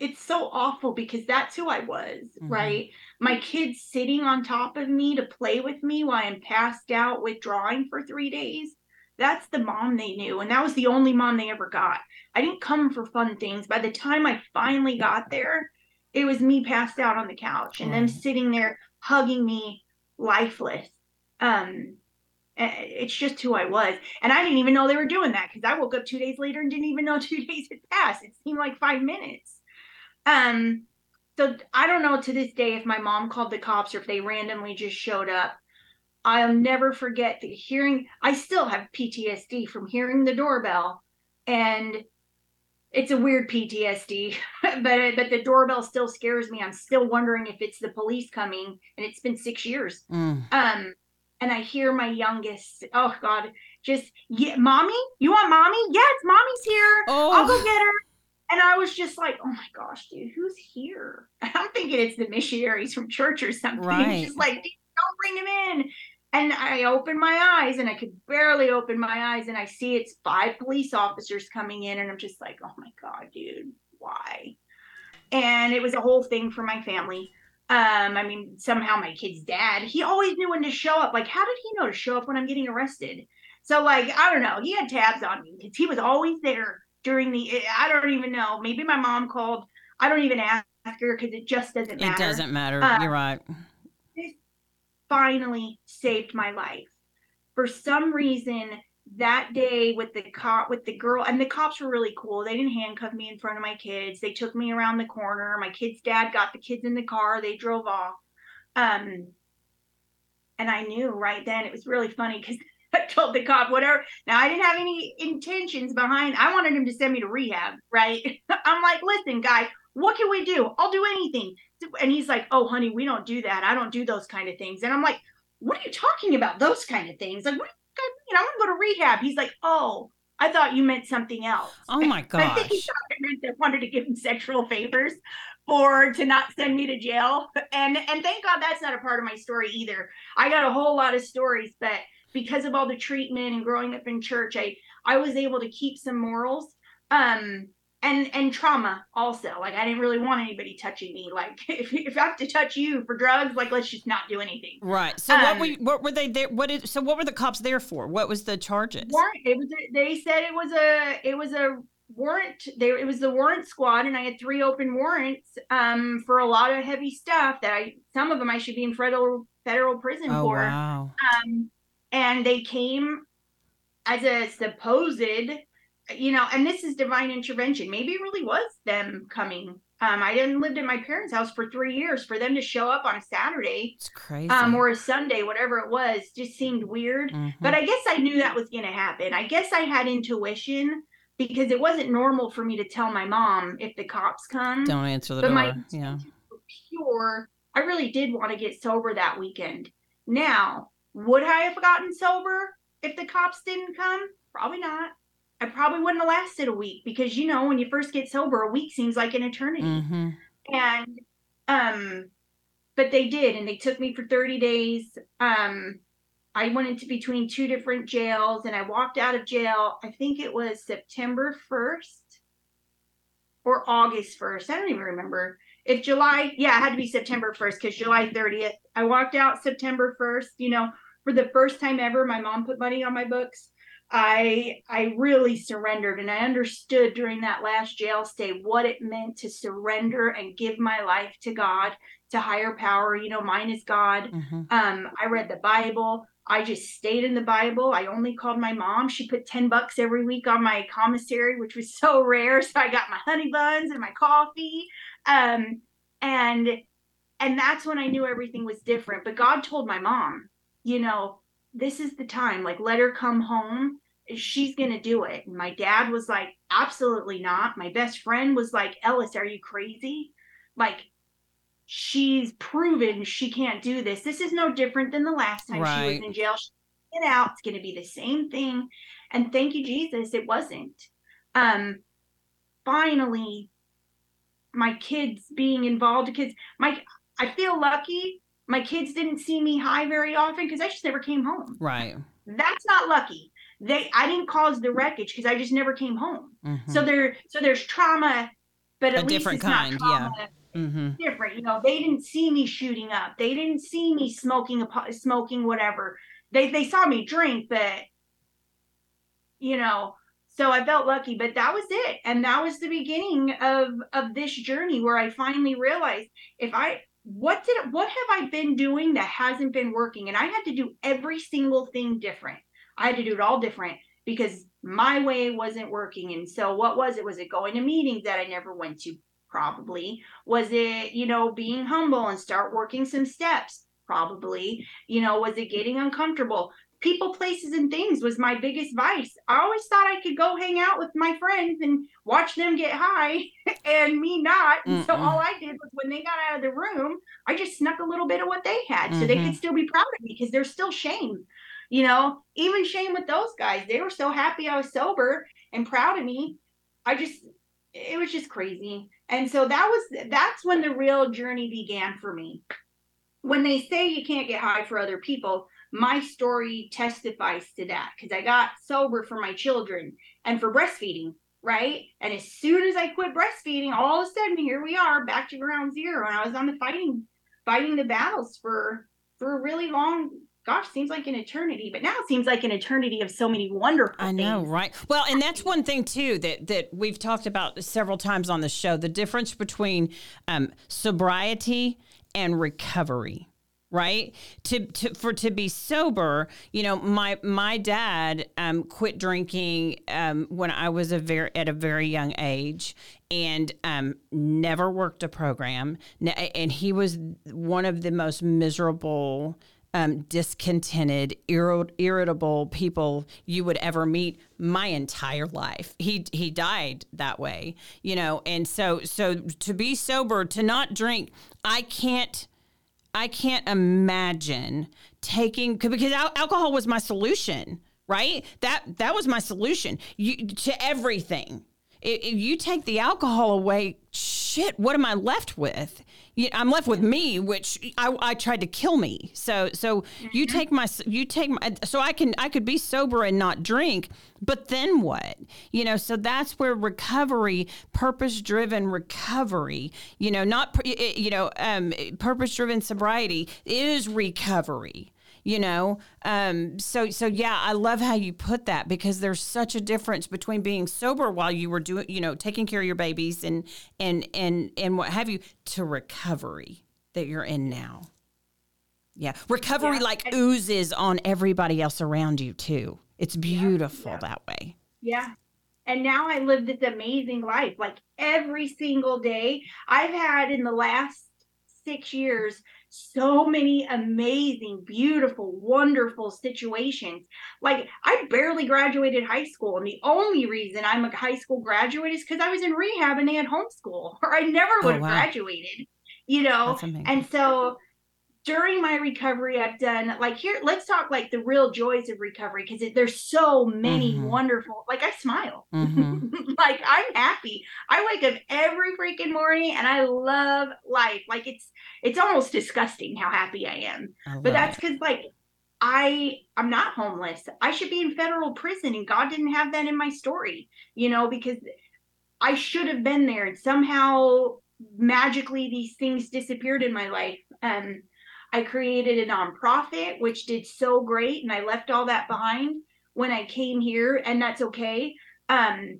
Speaker 2: it's so awful because that's who I was,
Speaker 1: Mhm.
Speaker 2: right? My kids sitting on top of me to play with me while I'm passed out withdrawing for three days. That's the mom they knew. And that was the only mom they ever got. I didn't come for fun things. By the time I finally got there, it was me passed out on the couch and them sitting there hugging me lifeless. Um, it's just who I was. And I didn't even know they were doing that because I woke up two days later and didn't even know two days had passed. It seemed like five minutes. Um, so I don't know to this day if my mom called the cops or if they randomly just showed up. I'll never forget the hearing. I still have PTSD from hearing the doorbell, and it's a weird PTSD, but but the doorbell still scares me. I'm still wondering if it's the police coming, and it's been six years.
Speaker 1: Mm.
Speaker 2: Um, and I hear my youngest, oh God, just yeah, mommy, you want mommy? Yes, mommy's here. I'll go
Speaker 1: Oh.
Speaker 2: get her. And I was just like, oh my gosh, dude, who's here? I'm thinking it's the missionaries from church or something.
Speaker 1: Right.
Speaker 2: Just like, don't bring him in. And I open my eyes and I could barely open my eyes and I see it's five police officers coming in and I'm just like, oh my God, dude, why? And it was a whole thing for my family. Um, I mean, somehow my kid's dad, he always knew when to show up. Like, how did he know to show up when I'm getting arrested? So, like, I don't know. He had tabs on me because he was always there during the. I don't even know. Maybe my mom called. I don't even ask her because it just doesn't matter.
Speaker 1: It doesn't matter.
Speaker 2: Uh,
Speaker 1: You're right.
Speaker 2: Finally saved my life. For some reason, that day with the cop, with the girl, and the cops were really cool. They didn't handcuff me in front of my kids. They took me around the corner. My kid's dad got the kids in the car. They drove off. Um, and I knew right then it was really funny because I told the cop whatever. Now I didn't have any intentions behind. I wanted him to send me to rehab, right? I'm like, listen, guy, what can we do? I'll do anything. And he's like, oh, honey, we don't do that. I don't do those kind of things. And I'm like, what are you talking about? Those kind of things? Like, what? You know, I'm gonna go to rehab. He's like, oh, I thought you meant something else.
Speaker 1: Oh my gosh.
Speaker 2: I think he thought I meant that wanted to give him sexual favors or to not send me to jail. And and thank God that's not a part of my story either. I got a whole lot of stories, but because of all the treatment and growing up in church, I I was able to keep some morals. Um and and trauma also. Like i didn't really want anybody touching me. Like if, if i have to touch you for drugs like let's just not do anything.
Speaker 1: Right. So um, what were what were they there what did so what were the cops there for? What was the charges?
Speaker 2: Warrant it was they said it was a it was a warrant there it was the warrant squad and i had three open warrants um for a lot of heavy stuff that i some of them i should be in federal federal prison
Speaker 1: oh,
Speaker 2: for.
Speaker 1: wow.
Speaker 2: um and they came as a supposed you know, and this is divine intervention. Maybe it really was them coming. Um, I didn't lived in my parents' house for three years. For them to show up on a Saturday,
Speaker 1: it's crazy,
Speaker 2: um, or a Sunday, whatever it was, just seemed weird. Mm-hmm. But I guess I knew that was going to happen. I guess I had intuition because it wasn't normal for me to tell my mom if the cops come.
Speaker 1: Don't answer the but door. My yeah,
Speaker 2: pure. I really did want to get sober that weekend. Now, would I have gotten sober if the cops didn't come? Probably not. I probably wouldn't have lasted a week because you know when you first get sober, a week seems like an eternity.
Speaker 1: Mm-hmm.
Speaker 2: And um, but they did, and they took me for 30 days. Um, I went into between two different jails, and I walked out of jail. I think it was September 1st or August 1st. I don't even remember. If July, yeah, it had to be September 1st because July 30th. I walked out September 1st. You know, for the first time ever, my mom put money on my books. I I really surrendered and I understood during that last jail stay what it meant to surrender and give my life to God, to higher power. You know, mine is God. Mm-hmm. Um, I read the Bible. I just stayed in the Bible. I only called my mom. She put 10 bucks every week on my commissary, which was so rare. So I got my honey buns and my coffee. Um, and and that's when I knew everything was different. But God told my mom, you know, this is the time like let her come home she's gonna do it. And my dad was like absolutely not. My best friend was like ellis are you crazy? Like she's proven she can't do this. This is no different than the last time right. she was in jail. She get out. It's gonna be the same thing. And thank you jesus it wasn't. Um finally my kids being involved kids my i feel lucky. My kids didn't see me high very often because I just never came home.
Speaker 1: Right.
Speaker 2: That's not lucky. They I didn't cause the wreckage because I just never came home. Mm-hmm. So there so there's trauma, but at
Speaker 1: a
Speaker 2: least
Speaker 1: different kind,
Speaker 2: yeah. Mm-hmm. Different, you know. They didn't see me shooting up. They didn't see me smoking a smoking whatever. They they saw me drink, but you know, so I felt lucky, but that was it. And that was the beginning of of this journey where I finally realized if I what did what have I been doing that hasn't been working? And I had to do every single thing different. I had to do it all different because my way wasn't working. And so what was it? Was it going to meetings that I never went to? Probably. Was it, you know, being humble and start working some steps? Probably. You know, was it getting uncomfortable? people, places, and things was my biggest vice. I always thought I could go hang out with my friends and watch them get high and me not. And so all I did was when they got out of the room, I just snuck a little bit of what they had so mm-hmm. they could still be proud of me because there's still shame. You know, even shame with those guys. They were so happy I was sober and proud of me. I just, it was just crazy. And so that was, that's when the real journey began for me. When they say you can't get high for other people, my story testifies to that because I got sober for my children and for breastfeeding, right? And as soon as I quit breastfeeding, all of a sudden here we are back to ground zero. And I was on the fighting, fighting the battles for for a really long gosh, seems like an eternity, but now it seems like an eternity of so many wonderful I
Speaker 1: know,
Speaker 2: things.
Speaker 1: right? Well, and that's one thing too that that we've talked about several times on the show, the difference between um, sobriety and recovery right to, to for to be sober you know my my dad um, quit drinking um, when i was a very at a very young age and um, never worked a program and he was one of the most miserable um, discontented, irri- irritable people you would ever meet my entire life. He he died that way, you know, and so so to be sober, to not drink, I can't I can't imagine taking because al- alcohol was my solution, right? That that was my solution you, to everything. If, you take the alcohol away, shit, what am I left with? I'm left with me, which I, I tried to kill me. So so you take my you take my so I can I could be sober and not drink, but then what? You know, so that's where recovery, purpose driven recovery, you know, not you know, um, purpose driven sobriety is recovery you know um, so so yeah i love how you put that because there's such a difference between being sober while you were doing you know taking care of your babies and and and and what have you to recovery that you're in now yeah recovery
Speaker 2: Yeah.
Speaker 1: like oozes on everybody else around you too it's beautiful
Speaker 2: yeah.
Speaker 1: that way
Speaker 2: Yeah. And now I live this amazing life. Like every single day, I've had in the last six years so many amazing, beautiful, wonderful situations. Like I barely graduated high school. And the only reason I'm a high school graduate is because I was in rehab and they had homeschool, or I never
Speaker 1: Oh,
Speaker 2: would have
Speaker 1: wow.
Speaker 2: graduated, you know? And so during my recovery, I've done like here, let's talk like the real joys of recovery because there's so many
Speaker 1: Mhm.
Speaker 2: wonderful, like I smile.
Speaker 1: Mhm.
Speaker 2: like I'm happy. I wake up every freaking morning and I love life. Like it's it's almost disgusting how happy I am.
Speaker 1: I
Speaker 2: But that's because like I I'm not homeless. I should be in federal prison and God didn't have that in my story, you know, because I should have been there and somehow magically these things disappeared in my life. Um I created a nonprofit which did so great and I left all that behind when I came here and that's okay. Um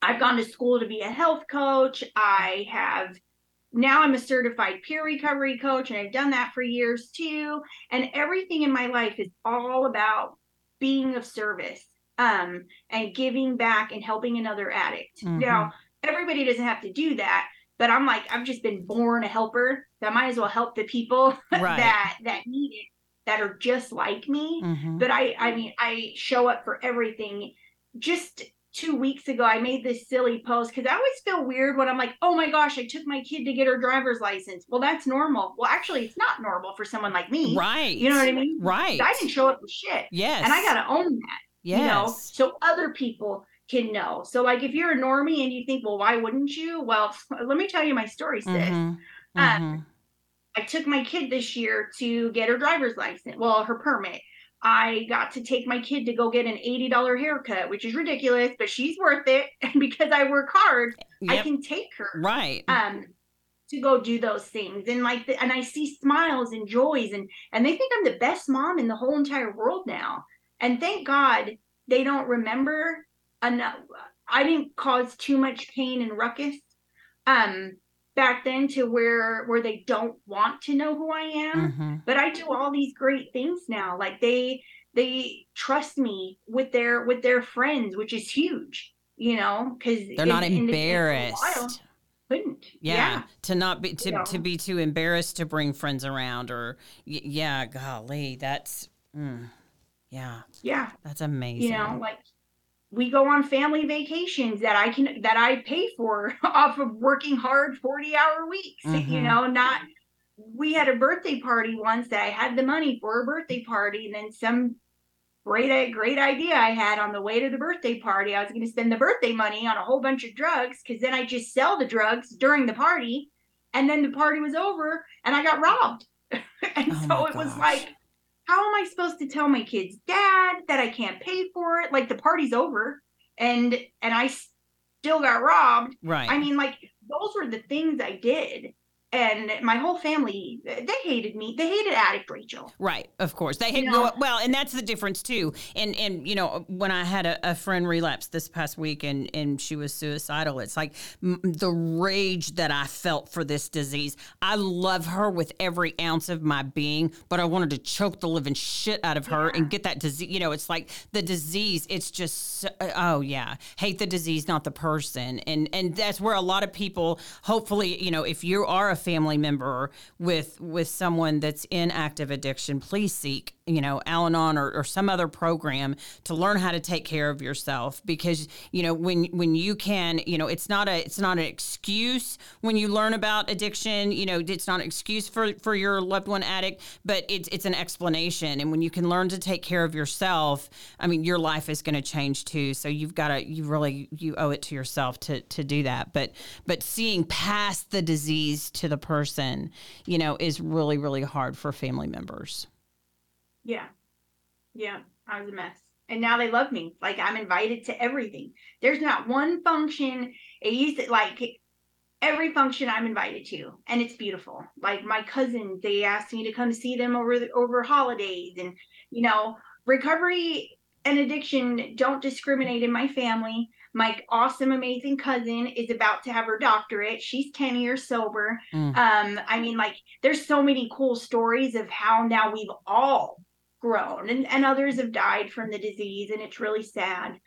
Speaker 2: I've gone to school to be a health coach. I have now I'm a certified peer recovery coach and I've done that for years too. And everything in my life is all about being of service um, and giving back and helping another addict.
Speaker 1: Mhm.
Speaker 2: Now, everybody doesn't have to do that, but I'm like, I've just been born a helper. So I might as well help the people
Speaker 1: Right.
Speaker 2: that that need it, that are just like me
Speaker 1: Mhm.
Speaker 2: but I I mean I show up for everything. Just two weeks ago, I made this silly post because I always feel weird when I'm like, oh my gosh, I took my kid to get her driver's license. Well, that's normal. Well, actually, it's not normal for someone like me.
Speaker 1: right
Speaker 2: You know what I mean?
Speaker 1: right
Speaker 2: I didn't show up for shit.
Speaker 1: yes
Speaker 2: And I got to own that,
Speaker 1: yes
Speaker 2: you know, so other people can know. So, like, if you're a normie and you think, well, why wouldn't you? Well, let me tell you my story, sis.
Speaker 1: Mhm.
Speaker 2: Uh,
Speaker 1: Mhm.
Speaker 2: I took my kid this year to get her driver's license, well, her permit. I got to take my kid to go get an $80 haircut, which is ridiculous, but she's worth it. And because I work hard, I can take her
Speaker 1: right
Speaker 2: um to go do those things. And like the, and I see smiles and joys and and they think I'm the best mom in the whole entire world now. And thank God they don't remember enough I didn't cause too much pain and ruckus um back then to where where they don't want to know who I am
Speaker 1: Mhm.
Speaker 2: but I do all these great things now. Like they they trust me with their with their friends, which is huge. You know, because
Speaker 1: they're not embarrassed
Speaker 2: Couldn't.
Speaker 1: yeah, to not be to,
Speaker 2: You know.
Speaker 1: to be too embarrassed to bring friends around or y- yeah golly that's mm, yeah
Speaker 2: yeah.
Speaker 1: that's amazing
Speaker 2: You know, like we go on family vacations that I can that I pay for off of working hard forty hour weeks. You
Speaker 1: Mhm.
Speaker 2: know, not. We had a birthday party once that I had the money for a birthday party, and then some great great idea I had on the way to the birthday party. I was going to spend the birthday money on a whole bunch of drugs because then I just sell the drugs during the party, and then the party was over and I got robbed. and
Speaker 1: Oh
Speaker 2: so it was like, how am I supposed to tell my kid's dad that I can't pay for it? Like the party's over, and and I still got robbed.
Speaker 1: right
Speaker 2: I mean, like those were the things I did. And my whole family, they hated me. They hated Addict Rachael.
Speaker 1: Right, of course. They
Speaker 2: You know?
Speaker 1: well, and that's the difference too. And and you know, when I had a, a friend relapse this past week and and she was suicidal, it's like m- the rage that I felt for this disease. I love her with every ounce of my being, but I wanted to choke the living shit out of her and get that disease. You know, it's like the disease. It's just so- oh yeah, hate the disease, not the person. And and that's where a lot of people, hopefully, you know, if you are a family member with with someone that's in active addiction, please seek you know Al-Anon or, or some other program to learn how to take care of yourself because you know when when you can you know it's not a it's not an excuse when you learn about addiction you know it's not an excuse for for your loved one addict but it's it's an explanation. And when you can learn to take care of yourself I mean your life is going to change too. So you've got to you really you owe it to yourself to to do that. But but seeing past the disease to the person you know is really really hard for family members
Speaker 2: yeah. Yeah. I was a mess. And now they love me. Like I'm invited to everything. There's not one function. It to like every function I'm invited to, and it's beautiful. Like my cousins, they asked me to come see them over the, over holidays, and you know, recovery and addiction don't discriminate in my family. My awesome, amazing cousin is about to have her doctorate. She's 10 years sober. Mm. Um, I mean, like, there's so many cool stories of how now we've all grown and, and others have died from the disease and it's really sad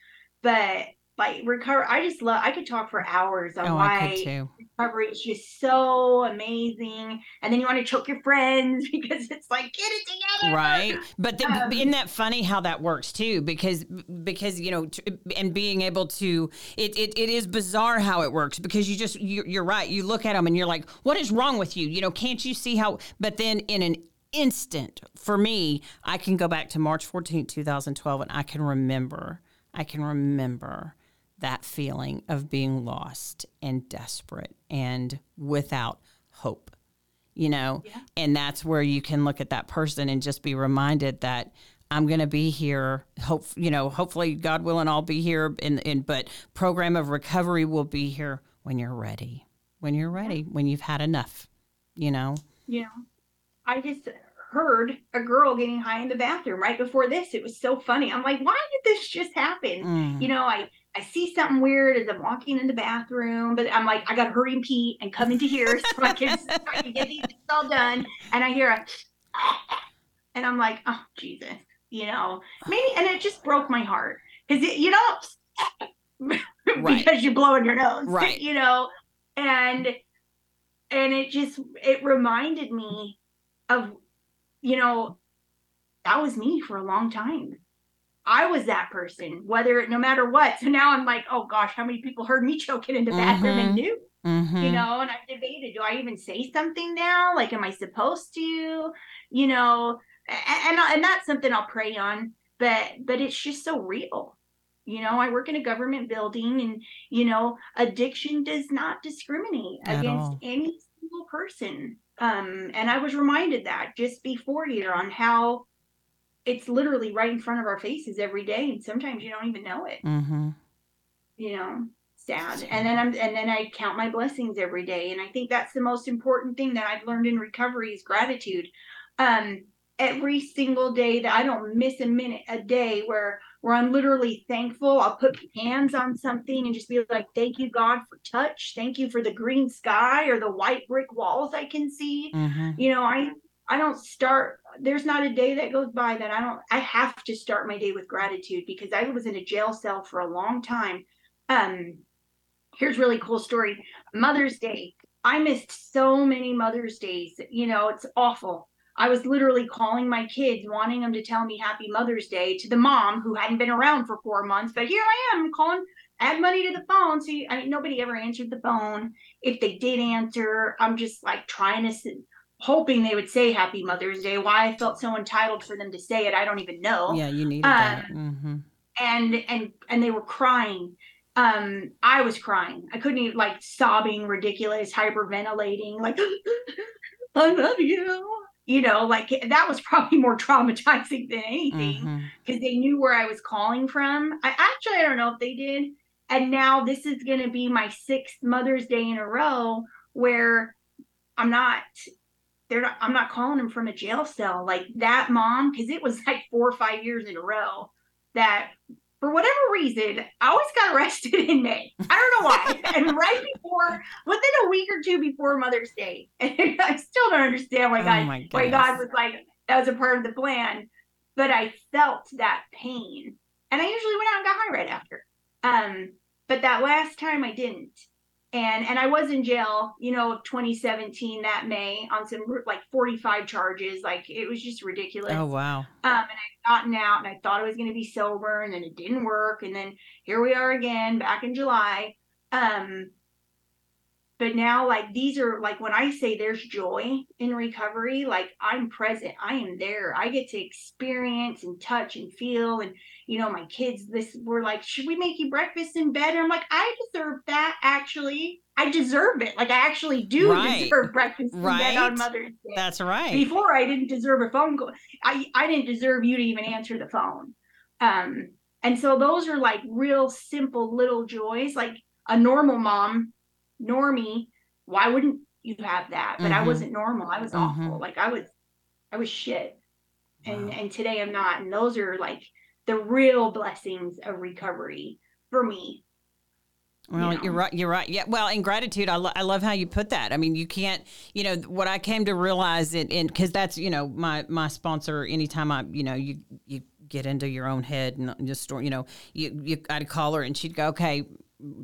Speaker 2: but like recover i just love i could talk for hours on oh, why recovery is just so amazing and then you want to choke your friends because it's like get it together!
Speaker 1: Right but the, um, isn't that funny how that works too? Because because you know and being able to it, it it is bizarre how it works because you just you're, you're right you look at them and you're like what is wrong with you? You know can't you see how but then in an instant for me i can go back to march 14 2012 and i can remember i can remember that feeling of being lost and desperate and without hope you know yeah. and that's where you can look at that person and just be reminded that i'm going to be here hope you know hopefully god willing i'll be here in, in but program of recovery will be here when you're ready when you're ready when you've had enough you know
Speaker 2: yeah I just heard a girl getting high in the bathroom right before this. It was so funny. I'm like, why did this just happen? Mm. You know, I I see something weird as I'm walking in the bathroom, but I'm like, I gotta hurry and pee and come into here so I can, so I can get these things all done. And I hear a, and I'm like, oh Jesus, you know, maybe, and it just broke my heart because you know, right. because you're blowing your nose,
Speaker 1: right?
Speaker 2: You know, and and it just it reminded me of, you know, that was me for a long time. I was that person, whether no matter what. So now I'm like, oh gosh, how many people heard me choking in the bathroom mm-hmm. and knew? Mm-hmm. You know, and I debated, do I even say something now? Like, am I supposed to? You know, and and, and that's something I'll pray on. But but it's just so real. You know, I work in a government building, and you know, addiction does not discriminate At against all. any single person. Um, and I was reminded that just before here on how it's literally right in front of our faces every day, and sometimes you don't even know it. Mm-hmm. You know, sad. And then I'm and then I count my blessings every day, and I think that's the most important thing that I've learned in recovery is gratitude. Um, every single day that I don't miss a minute a day where where I'm literally thankful. I'll put hands on something and just be like, thank you, God, for touch. Thank you for the green sky or the white brick walls I can see. Mm-hmm. You know, I I don't start there's not a day that goes by that I don't I have to start my day with gratitude because I was in a jail cell for a long time. Um here's really cool story. Mother's Day. I missed so many Mother's Days. You know, it's awful. I was literally calling my kids, wanting them to tell me Happy Mother's Day to the mom who hadn't been around for four months. But here I am calling, add money to the phone. So I mean, nobody ever answered the phone. If they did answer, I'm just like trying to, hoping they would say Happy Mother's Day. Why I felt so entitled for them to say it, I don't even know.
Speaker 1: Yeah, you needed um, that. Mm-hmm.
Speaker 2: And and and they were crying um i was crying i couldn't even like sobbing ridiculous hyperventilating like i love you you know, like that was probably more traumatizing than anything because mm-hmm. they knew where I was calling from. I actually, I don't know if they did. And now this is going to be my sixth Mother's Day in a row where I'm not, they're not, I'm not calling them from a jail cell like that mom, because it was like four or five years in a row that for whatever reason, I always got arrested in May. I don't know why. and right before, within a week or two before Mother's Day, and I still don't understand why God, oh why God was like that was a part of the plan. But I felt that pain, and I usually went out and got high right after. Um, but that last time I didn't, and and I was in jail, you know, of 2017 that May on some like 45 charges. Like it was just ridiculous.
Speaker 1: Oh wow.
Speaker 2: Um, and I'd gotten out, and I thought I was going to be sober, and then it didn't work, and then here we are again back in July. Um, but now like these are like when i say there's joy in recovery like i'm present. I am there. I get to experience and touch and feel and you know my kids this were like should we make you breakfast in bed? And i'm like i deserve that actually. I deserve it. Like i actually do right. deserve breakfast in right. bed on mother's day.
Speaker 1: That's right.
Speaker 2: Before i didn't deserve a phone call. I i didn't deserve you to even answer the phone. Um and so those are like real simple little joys. Like a normal mom normie, why wouldn't you have that? But mm-hmm. I wasn't normal. I was mm-hmm. awful. Like I was, I was shit. And wow. and today I'm not. And those are like the real blessings of recovery for me.
Speaker 1: Well, you are right. You're right. Yeah. Well, in gratitude, I, lo- I love how you put that. I mean, you can't, you know, what I came to realize it in, cause that's, you know, my, my sponsor, anytime I, you know, you, you get into your own head and just, you know, you, you, I'd call her and she'd go, okay,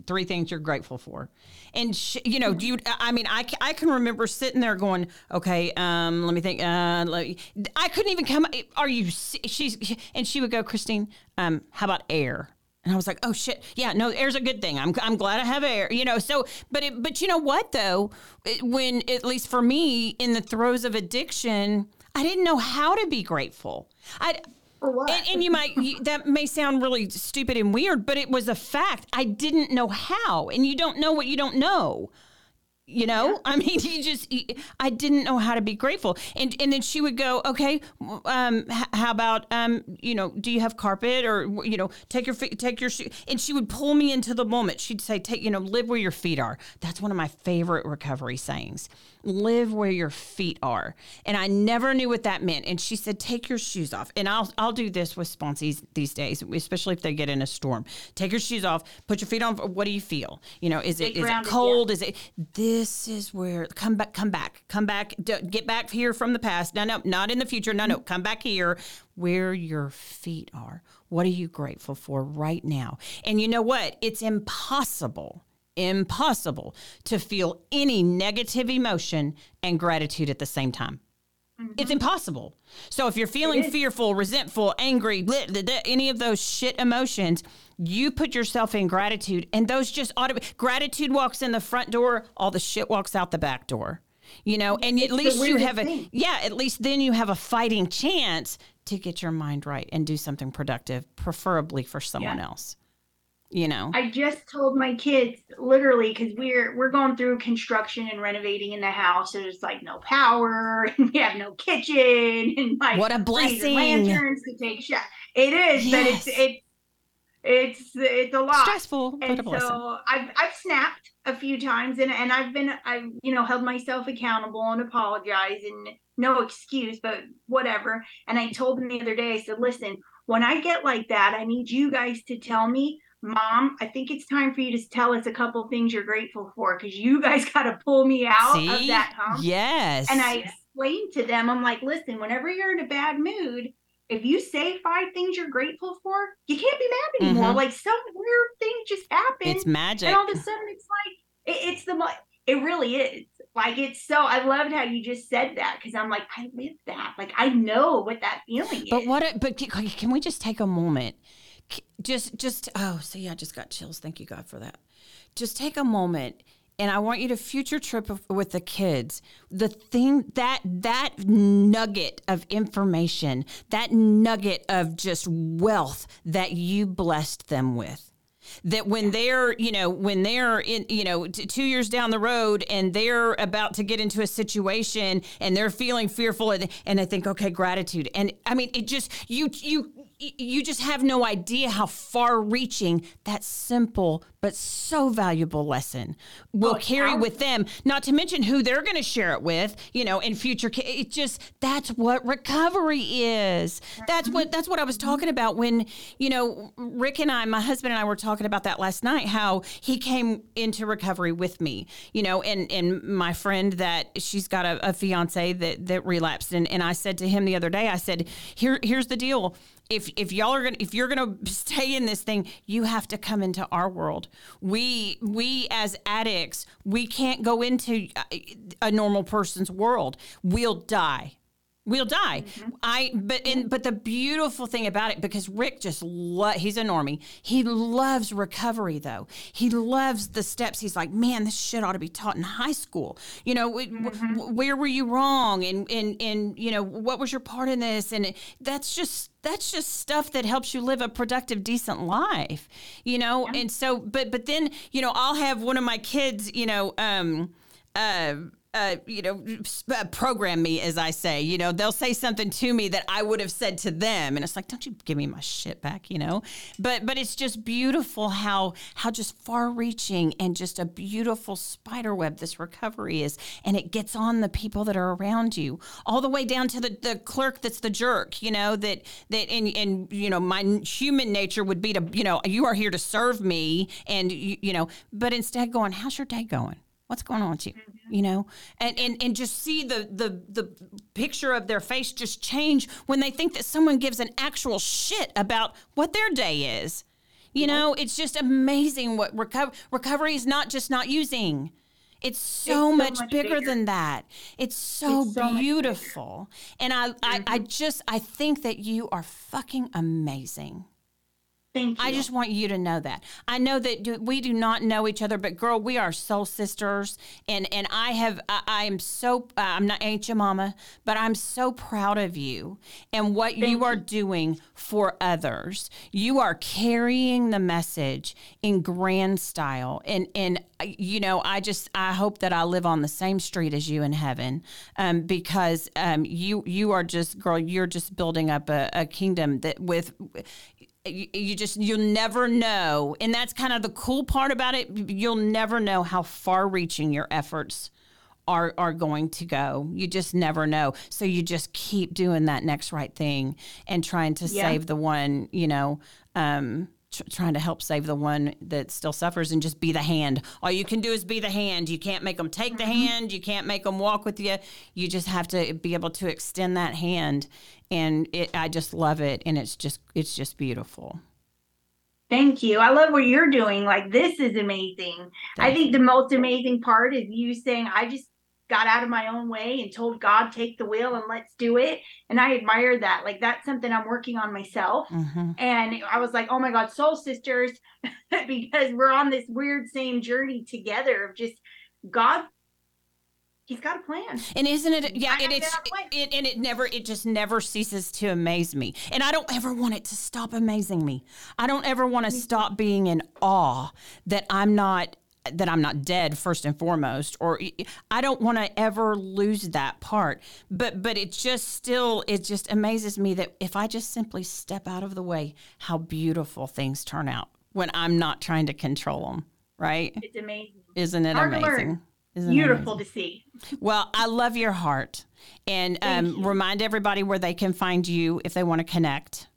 Speaker 1: three things you're grateful for and she, you know do you i mean I, I can remember sitting there going okay um let me think uh me, i couldn't even come are you she's and she would go christine um how about air and I was like, "Oh shit, yeah, no, air's a good thing. I'm, I'm glad I have air, you know." So, but it, but you know what though, when at least for me in the throes of addiction, I didn't know how to be grateful. I? And, and you might you, that may sound really stupid and weird, but it was a fact. I didn't know how, and you don't know what you don't know you know? Yeah. i mean you just i didn't know how to be grateful. And and then she would go okay um how about um you know do you have carpet or you know take your feet take your shoe? And she would pull me into the moment. She'd say take you know live where your feet are. That's one of my favorite recovery sayings. Live where your feet are. And i never knew what that meant. And she said take your shoes off. And i'll i'll do this with sponsees these days especially if they get in a storm. Take your shoes off. Put your feet on what do you feel? You know is it is it cold yeah. is it this this is where come back, come back, come back, get back here from the past. No, no, not in the future. No, no, come back here where your feet are. What are you grateful for right now? And you know what? It's impossible, impossible to feel any negative emotion and gratitude at the same time. Mm-hmm. It's impossible. So if you're feeling fearful, resentful, angry, blah, blah, blah, any of those shit emotions, you put yourself in gratitude, and those just auto gratitude walks in the front door, all the shit walks out the back door. You know, and it's at least you have a yeah, at least then you have a fighting chance to get your mind right and do something productive, preferably for someone yeah. else you know?
Speaker 2: I just told my kids literally because we're we're going through construction and renovating in the house there's like no power and we have no kitchen and like
Speaker 1: what a blessing.
Speaker 2: lanterns to take shot it is yes. but it's it's it's it's a lot.
Speaker 1: Stressful
Speaker 2: and so I've, I've snapped a few times and, and i've been i've you know held myself accountable and apologized and no excuse but whatever. And i told them the other day i said listen when i get like that i need you guys to tell me Mom, I think it's time for you to tell us a couple things you're grateful for because you guys got to pull me out See? of that hump.
Speaker 1: Yes.
Speaker 2: And I explained to them, I'm like, listen, whenever you're in a bad mood, if you say five things you're grateful for, you can't be mad anymore. Mm-hmm. Like some weird thing just happened.
Speaker 1: It's magic.
Speaker 2: And all of a sudden, it's like, it, it's the, it really is. Like it's so, I loved how you just said that because I'm like, I live that. Like I know what that feeling
Speaker 1: but
Speaker 2: is.
Speaker 1: But what, but can we just take a moment? Just just oh see i just got chills. Thank you god for that. Just take a moment and i want you to future trip with the kids. The thing that that nugget of information that nugget of just wealth that you blessed them with. That when they're you know when they're in you know t- two years down the road and they're about to get into a situation and they're feeling fearful and, and i think okay gratitude. And i mean it just you you you just have no idea how far reaching that simple but so valuable lesson will oh, carry with them. Not to mention who they're going to share it with you know in future it just that's what recovery is. That's what that's what i was talking about when you know rick and i my husband and i were talking about that last night how he came into recovery with me you know and and my friend that she's got a, a fiance that that relapsed and and i said to him the other day i said here here's the deal if if y'all are gonna if you're gonna stay in this thing, you have to come into our world. We we as addicts, we can't go into uh, a normal person's world. We'll die. We'll die. Mm-hmm. I but in but the beautiful thing about it because Rick just lo- he's a normie. He loves recovery though. He loves the steps. He's like, man, this shit ought to be taught in high school. You know, mm-hmm. w- where were you wrong, and and and you know, what was your part in this? And it, that's just that's just stuff that helps you live a productive decent life you know yeah. and so but but then you know i'll have one of my kids you know um uh uh, you know, uh, program me, as I say. You know, they'll say something to me that I would have said to them, and it's like, don't you give me my shit back, you know? But but it's just beautiful how how just far-reaching and just a beautiful spider web this recovery is, and it gets on the people that are around you, all the way down to the, the clerk that's the jerk, you know, that that and and you know, my human nature would be to you know, you are here to serve me, and you, you know, but instead going, how's your day going? What's going on with you mm-hmm. you know and, and and just see the the the picture of their face just change when they think that someone gives an actual shit about what their day is you know it's just amazing what recover recovery is not just not using it's so, it's so much, much bigger, bigger, than that. It's so, it's so beautiful. And I, mm-hmm. I, I just, I think that you are fucking amazing.
Speaker 2: Thank you.
Speaker 1: I just want you to know that. I know that we do not know each other, but girl, we are soul sisters. And and I have I, I am so uh, I'm not ain't your mama, but I'm so proud of you and what you, you are doing for others. You are carrying the message in grand style. And and you know, I just I hope that I live on the same street as you in heaven, um, because um, you you are just girl, you're just building up a, a kingdom that with you, you just you'll never know. And that's kind of the cool part about it. You'll never know how far reaching your efforts are are going to go. You just never know. So you just keep doing that next right thing and trying to yeah. save the one you know um, trying to help save the one that still suffers and just be the hand. All you can do is be the hand. You can't make them take the mm-hmm. hand. You can't make them walk with you. You just have to be able to extend that hand. And it, I just love it. And it's just, it's just beautiful.
Speaker 2: Thank you. I love what you're doing. Like, this is amazing. Thank I think you. the most amazing part is you saying, I just got out of my own way and told God, take the wheel and let's do it. And I admired that. Like that's something I'm working on myself. Mm-hmm. And I was like, oh my God, soul sisters, because we're on this weird same journey together of just God. He's got a plan.
Speaker 1: And isn't it? Yeah, and it's it, and it never it just never ceases to amaze me. And I don't ever want it to stop amazing me. I don't ever want to stop being in awe that I'm not that I'm not dead first and foremost or I don't want to ever lose that part. But but it just still it just amazes me that if I just simply step out of the way how beautiful things turn out when I'm not trying to control them right?
Speaker 2: It's amazing.
Speaker 1: Isn't it Hard amazing?
Speaker 2: Isn't beautiful amazing? to see.
Speaker 1: Well I love your heart. And um, remind everybody where they can find you if they want to connect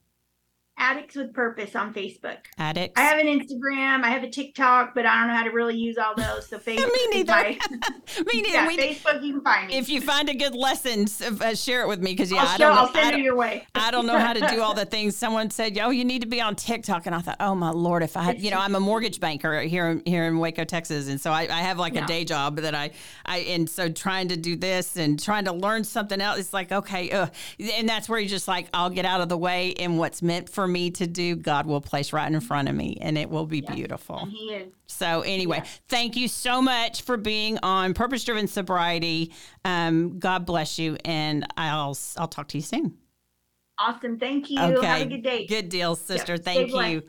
Speaker 2: Addicts with Purpose on Facebook.
Speaker 1: Addicts.
Speaker 2: I have an Instagram. I have a TikTok, but I don't know how to really use all those. So Facebook.
Speaker 1: me neither. My, me neither.
Speaker 2: Yeah, we, Facebook, you can find me.
Speaker 1: If you find a good lesson, uh, share it with me because yeah,
Speaker 2: I'll
Speaker 1: I don't
Speaker 2: know.
Speaker 1: I'll
Speaker 2: send it your way.
Speaker 1: I don't know how to do all the things. Someone said, "Oh, you need to be on TikTok," and I thought, "Oh my lord, if I had, you know, I'm a mortgage banker here in, here in Waco, Texas, and so I, I have like a day job that I, I, and so trying to do this and trying to learn something else, it's like okay, uh, and that's where you're just like, I'll get out of the way, and what's meant for me to do God will place right in front of me and it will be beautiful.
Speaker 2: And he is.
Speaker 1: So, anyway, thank you so much for being on Purpose Driven Sobriety. Um, God bless you, and I'll I'll talk to you soon.
Speaker 2: Awesome. Thank you. Okay. Have a good day.
Speaker 1: Good deal, sister. Thank Stay you.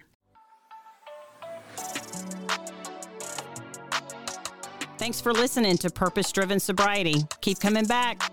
Speaker 1: Thanks for listening to Purpose Driven Sobriety. Keep coming back.